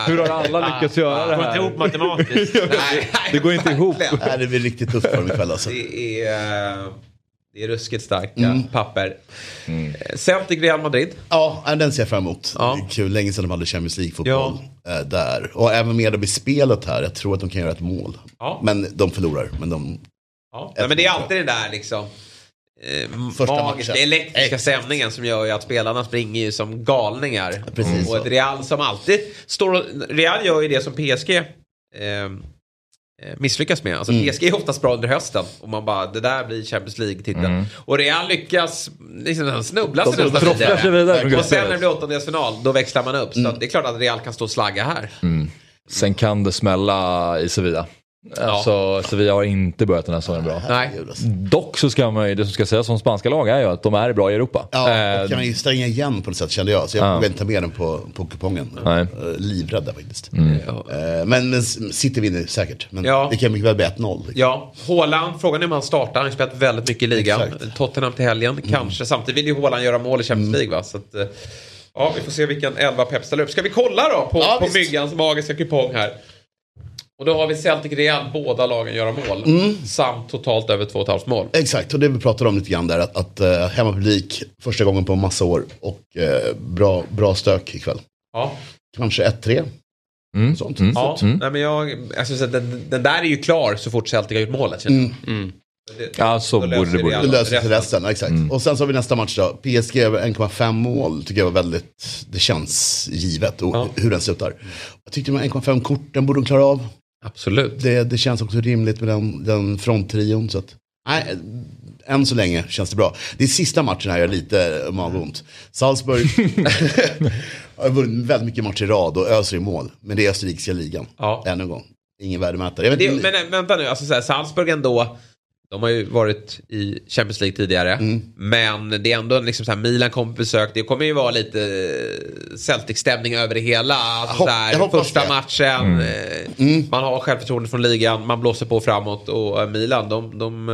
B: hur har alla lyckats göra det
C: Går inte ihop
B: här?
C: matematiskt.
B: Det går inte ihop.
G: Nej, det blir riktigt tufft för dem ikväll alltså.
A: Det är... Det är ruskigt starka papper. Eh, Celtic Real Madrid.
G: Ja, den ser jag fram emot.
A: Ja.
G: Kul, länge sedan de hade Champions League-fotboll eh, där. Och även med i spelet här, jag tror att de kan göra ett mål.
A: Ja.
G: Men de förlorar. Men de,
A: Ja. Nej, men det är alltid det där liksom. Eh,
G: Första
A: magiska,
G: matchen.
A: elektriska stämningen som gör ju att spelarna springer ju som galningar.
G: Precis
A: och ett. Real som alltid står och, Real gör ju det som PSG eh, misslyckas med. Alltså
G: Mm.
A: PSG är oftast bra under hösten. Och man bara, det där blir Champions League-titeln. Och Real lyckas liksom, snubbla sig
B: De
A: nästan
B: sig vidare
A: Och sen när det blir åttondelsfinal, då växlar man upp. Så att det är klart att Real kan stå och slagga här.
B: Sen kan det smälla i Sevilla. Alltså Sevilla har inte börjat den här säsongen bra.
A: Nej.
B: Dock så ska man ju, det som ska sägas om spanska lag är ju att de är bra i Europa.
G: ja,
B: Eh,
G: och kan man ju stänga igen på något sätt kände jag. Så jag
B: Ja.
G: vågade inte ta med den på, på kupongen.
B: Nej.
G: Eh, Livrädda faktiskt.
A: Ja.
G: Eh, Men, men City vinner säkert. Men
A: Ja.
G: det kan mycket väl bli 1-0. liksom.
A: Ja, Haaland, frågan är om han startar. Han har spelat väldigt mycket i ligan.
G: Exakt.
A: Tottenham till helgen, kanske. Samtidigt vill ju Haaland göra mål i Champions League va? Så att, ja, vi får se vilken elva Pep ställer upp. Ska vi kolla då på,
G: Ja,
A: på
G: visst.
A: Myggans magiska kupong här? Och då har vi Celtic Real, båda lagen göra mål. Samt totalt över 2,5 mål.
G: Exakt, och det vi pratade om lite grann där. Att, att uh, hemmapublik första gången på en massa år. Och eh, bra, bra stök ikväll.
A: Ja,
G: Kanske 1-3.
B: mm,
G: Sånt.
B: mm,
A: ja.
B: mm.
A: Nej, men jag, säga, den, den där är ju klar så fort Celtic har gjort målet. känner jag. Det-
B: Ja, så borde
A: löser
B: det borde
G: Det löser sig
A: resten.
G: exakt. Och sen så har vi nästa match då. PSG över 1,5 mål tycker jag var väldigt, det känns givet. Och
A: Ja.
G: hur den slutar. Jag tyckte de här 1,5 korten borde de klara av.
A: Absolut.
G: Det, det känns också rimligt med den, den fronttrion. Så att, nej, än så länge känns det bra. Det är sista matchen här jag har lite magont. Salzburg har vunnit väldigt mycket matcher i rad och öser i mål. Men det är österrikiska ligan.
A: Ja.
G: Ännu en gång. Ingen värdemätare. Inte-
A: men vänta nu, alltså så här, Salzburg ändå. De har ju varit i Champions League tidigare.
G: Mm.
A: Men det är ändå liksom så här, Milan kommer på besök. Det kommer ju vara lite eh, Celtic-stämning över det hela. Alltså,
G: hopp-
A: så här, första
G: det.
A: matchen. eh, Man har självförtroende från ligan. Man blåser på framåt. Och eh, Milan, de, de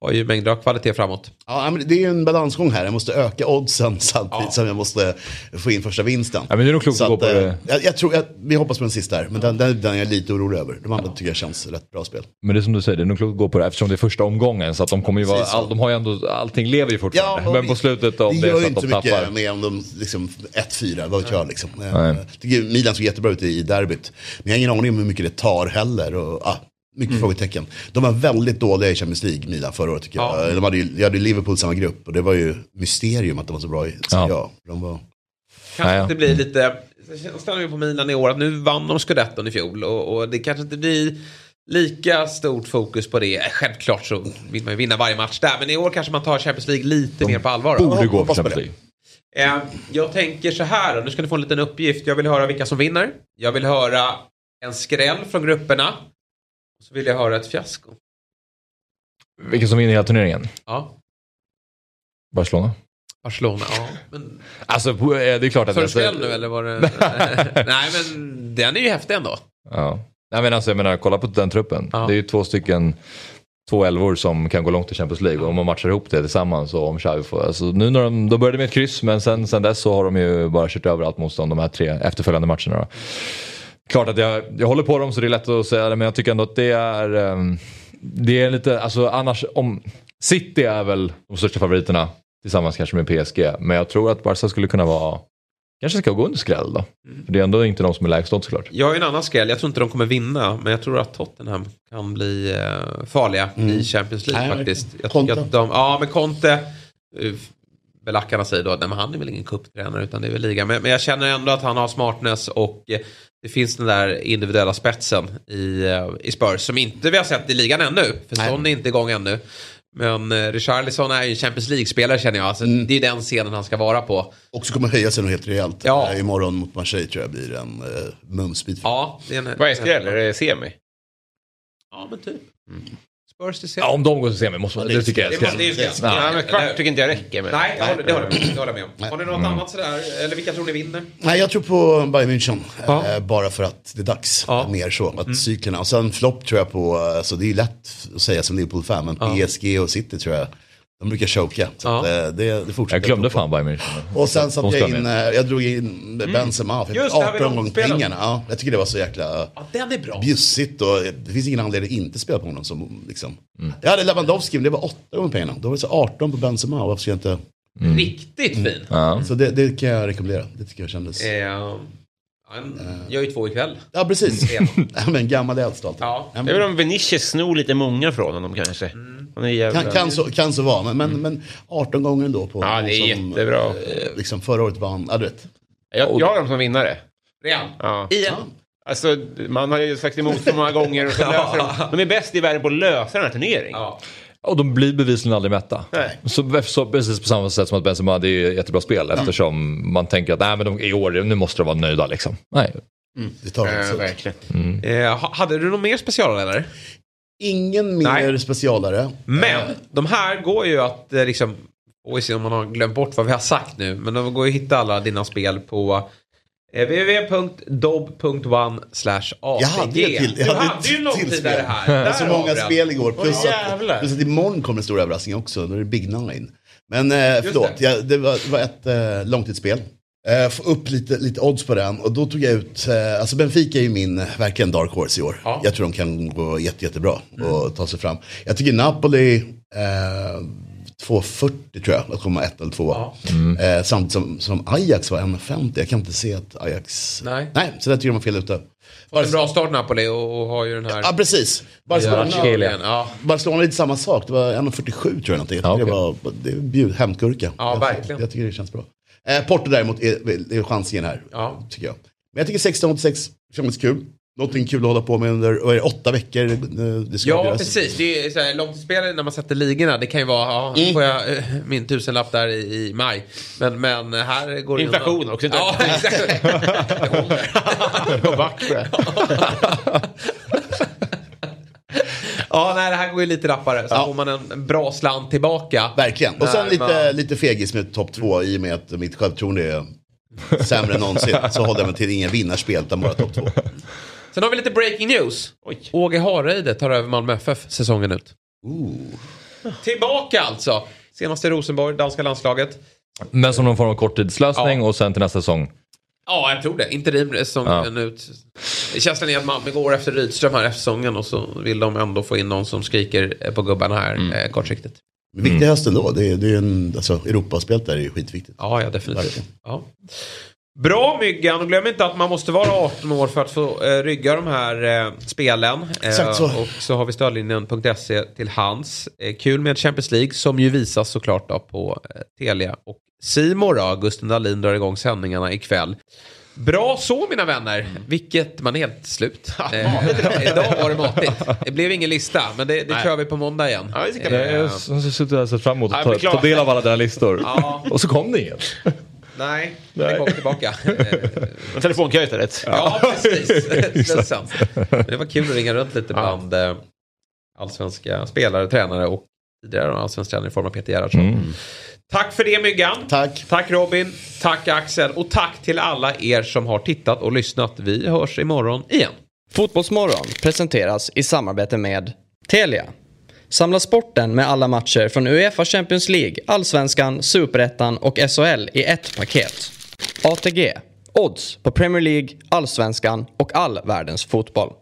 A: har ju mängder av kvalitet framåt.
G: Ja, men det är ju en balansgång här. Jag måste öka oddsen samtidigt
A: Ja.
G: som jag måste få in första vinsten.
B: Ja, men det är nog klokt
G: Så
B: att gå
G: att,
B: på det.
G: Jag, jag tror, jag, vi hoppas på den sista här, men den, den, den är jag lite orolig över. De andra tycker jag känns rätt bra spel.
B: Men det är som du säger, det är nog klokt att gå på det eftersom det är första omgången. Så att de kommer ju vara,
G: så.
B: all, de har ju ändå, allting lever ju fortfarande.
G: och
B: men på slutet om
G: det
B: det är
G: gör
B: så att
G: inte
B: de
G: mycket
B: tappar.
G: med om de liksom 1-4, vad vet jag liksom. Eh,
B: Nej.
G: Jag tycker Milan såg jättebra ut i derbyt. Men jag har ingen aning om hur mycket det tar heller. Och, ah, mycket
B: Mm.
G: frågetecken. De var väldigt dåliga i Champions League, Milan, förra året tycker
A: Ja.
G: jag. De hade, ju, de hade Liverpool i samma grupp och det var ju mysterium att de var så bra i Serie
B: Ja.
G: A. De var...
A: Kanske
B: Ja, ja.
A: inte blir lite... Känslan på Milan i år att nu vann de scudetton i fjol. Och, och det kanske inte blir lika stort fokus på det. Självklart så vill man ju vinna varje match där. Men i år kanske man tar Champions League lite mer på allvar. då.
B: Borde gå på Champions. League.
A: Eh, jag tänker så här då, nu ska ni få en liten uppgift. Jag vill höra vilka som vinner. Jag vill höra en skräll från grupperna. Och så vill jag höra ett fiasko.
B: Vilka som vinner hela turneringen?
A: Ja,
B: Barcelona.
A: Barcelona. Ja, men
B: Alltså eh, det är klart att...
A: för
B: alltså-
A: skräll nu eller var det... Nej men den är ju häftig ändå.
B: Ja. Nej, men alltså, jag menar, kolla på den truppen.
A: Ja.
B: Det är ju två stycken, två elvor som kan gå långt i Champions League. Och om man matchar ihop det tillsammans och om Xavi får... Alltså, nu när de, de började med ett kryss, men sen, sen dess så har de ju bara kört över allt motstånd de här tre efterföljande matcherna. Då. Klart att jag, jag håller på dem så det är lätt att säga det, men jag tycker ändå att det är... ehm, det är lite, alltså annars om... City är väl de största favoriterna tillsammans kanske med PSG. Men jag tror att Barca skulle kunna vara... Kanske ska gå under skräll då. För det är ändå inte de som är lägst såklart.
A: Jag har ju en annan skräll. Jag tror inte de kommer vinna. Men jag tror att Tottenham kan bli eh, farliga i Champions League
G: Nej,
A: faktiskt. Jag
G: Conte.
A: tycker att de, ja, men Conte. Uh, belackarna säger då att han är väl ingen cuptränare utan det är väl liga. Men, men jag känner ändå att han har smartness och eh, det finns den där individuella spetsen i, eh, i Spurs som inte vi har sett i ligan ännu. För
G: Nej.
A: Son är inte igång ännu. Men eh, Richarlison är ju en Champions League-spelare känner jag. Alltså, Det är den scenen han ska vara på.
G: Också kommer höja sig något helt rejält.
A: Ja.
G: Eh, Imorgon mot Marseille tror jag blir en uh, mumsbit.
A: Ja, det är en,
C: Vad är skräll? Är det semi?
A: Ja, men typ. Spurs till
B: Ja, om de går till semi måste man,
G: Ja, det är
B: det tycker jag
A: Det det
B: skräll.
A: skräll.
B: Ja.
C: Ja, men kvart tycker inte jag räcker. Men...
A: Nej, jag håller, det håller jag med, det håller jag med om. Har ni något annat sådär? Eller vilka tror ni vinner?
G: Nej, jag tror på Bayern München.
A: Ja.
G: Eh, bara för att det är dags.
A: Ja. Mm.
G: Mer så. Att cyklerna. Och sen flopp tror jag på, alltså det är lätt att säga som Liverpool-fan, men
A: Ja.
G: PSG och City tror jag De brukar choka. Så
A: Ja.
G: eh, det, det fortsätter.
B: Jag glömde fan Bayern München.
G: Och sen satte jag in, eh, jag drog in Benzema. För
A: Mm. Just det, här
G: 18
A: vill de
G: gånger pengarna. Ja, jag tycker det var så jäkla
A: Ja, den är bra.
G: bjussigt och det finns ingen anledning att inte spela på honom. Som, liksom.
B: Mm.
G: Jag hade Lewandowski, men det var 8 gånger pengarna. Då var det så 18 på Benzema. Varför ska jag inte...
A: Riktigt fin.
B: Ja.
G: Så det, det kan jag rekommendera. Det tycker jag kändes...
A: Eh, han gör ju två ikväll.
G: Ja, precis.
A: Ja.
G: ja, men gammal alltid.
A: Ja.
C: Är väl om Vinicius snor lite många från honom kanske. Han är jävla...
G: kan, kan, så, kan så vara, men, men, men 18 gånger ändå på
C: Ja, det är jättebra.
G: eh, Liksom förra året vann, ja du vet.
C: Jag, jag har dem som vinnare.
A: Real.
C: Ja.
A: Igen.
C: Alltså, man har ju sagt emot så många gånger. Och så löser de. de är bäst i världen på att lösa den här turneringen.
A: Ja.
B: Och de blir bevisligen aldrig mätta.
C: Nej.
B: Så, så precis på samma sätt som att Benzema, det är ett jättebra spel eftersom man tänker att nej, men de, i år, nu måste de vara nöjda liksom. Nej.
G: Det tar
C: Eh,
G: så.
C: verkligen.
A: Eh, ha- hade du någon mer specialare?
G: Ingen mer
A: Nej.
G: specialare.
A: Men
G: Eh,
A: de här går ju att eh, liksom, oj om man har glömt bort vad vi har sagt nu, men de går ju att hitta alla dina spel på eh, www.dob.one slash
G: Jag hade ju till- jag
A: Du
G: hade
A: hade
G: ett
A: ju långtidare här. Där
G: har så många spel igår. Plus,
C: Åh,
G: att, plus att imorgon kommer en stor överraskning också. Då är det Big Nine. Men eh, förlåt,
A: det.
G: jag, det, var, det var ett eh, långtidsspel. Eh, få upp lite, lite odds på den. Och då tog jag ut, eh, alltså Benfica är ju min eh, verkligen dark horse i år.
A: Ja.
G: Jag tror de kan gå jätte, jättebra och ta sig fram. Jag tycker Napoli, eh, 2,40 tror jag, att komma ett eller två. Eh, samtidigt som, som Ajax var 1,50. Jag kan inte se att Ajax...
A: Nej.
G: Nej, så där tycker jag var fel ute.
A: Har en bra start Napoli och, och har ju den här...
G: Ja, precis. Barcelona,
A: Ja, ja.
G: Barcelona är lite samma sak. Det var 1,47 tror jag någonting. Jag
B: Ja, okej.
G: det var det är bjud, hämtgurka.
A: Ja,
G: jag,
A: verkligen.
G: Jag tycker det känns bra. Eh, Porto däremot är, är chansen här.
A: Ja.
G: Tycker jag. Men jag tycker 1686 känns kul. Någonting kul att hålla på med under vad är det, åtta veckor. eh, Det ska
A: Ja,
G: avgöras.
A: precis. Det är så här, långtidsspelare när man sätter ligorna. Det kan ju vara, ja,
G: Mm.
A: får jag eh, min tusenlapp där i, i maj. Men, men här går det
C: Inflation också?
A: Ja, exakt.
C: På det.
A: Ja, nej, det här går ju lite rappare. Så
G: Ja.
A: får man en, bra slant tillbaka.
G: Verkligen. Och sen lite,
A: men-
G: lite fegis med topp två i och med att mitt självförtroende är sämre än någonsin. Så håller jag mig till ingen vinnarspel utan bara topp två.
A: Sen har vi lite breaking news. Åge Hareide tar över Malmö FF säsongen ut. Tillbaka alltså. Senaste i Rosenborg, danska landslaget.
B: Men som någon form av korttidslösning
A: Ja.
B: och sen till nästa säsong.
A: Ja, jag tror det. Interim säsongen ut. Känslan är att Malmö går efter Rydström här efter säsongen och så vill de ändå få in någon som skriker eh, på gubbarna här eh, kortsiktigt.
G: Men viktig höst ändå. Det är, det är en, alltså, Europaspelet där är ju skitviktigt.
A: Ja, ja definitivt. Ja. Bra Myggan, och glöm inte att man måste vara 18 år för att få eh, rygga de här eh, spelen. Eh,
G: så.
A: Och så har vi stödlinjen.se till hands. Eh, kul med Champions League som ju visas såklart då på eh, Telia och Simor då. Gusten Dahlin drar igång sändningarna ikväll. Bra så mina vänner, vilket man är helt slut. Eh, idag var det matigt. Det blev ingen lista, men det, det kör vi på måndag igen.
C: Ja, det
A: Eh,
B: Jag har suttit och sett fram emot att
C: jag
B: ta, ta del av alla dina listor.
A: Ja.
B: Och så kom det inget.
A: Nej, det kom tillbaka. Eh,
C: telefonkö istället.
A: Ja, precis. Det är sant. Men det var kul att ringa runt lite bland eh, allsvenska spelare, tränare och tidigare allsvensk tränare i form av Peter Gerhardsson. Tack för det Myggan.
G: Tack.
A: Tack Robin. Tack Axel. Och tack till alla er som har tittat och lyssnat. Vi hörs imorgon igen.
H: Fotbollsmorgon presenteras i samarbete med Telia. Samla sporten med alla matcher från Uefa Champions League, Allsvenskan, Superettan och SHL i ett paket. ATG. Odds på Premier League, Allsvenskan och all världens fotboll.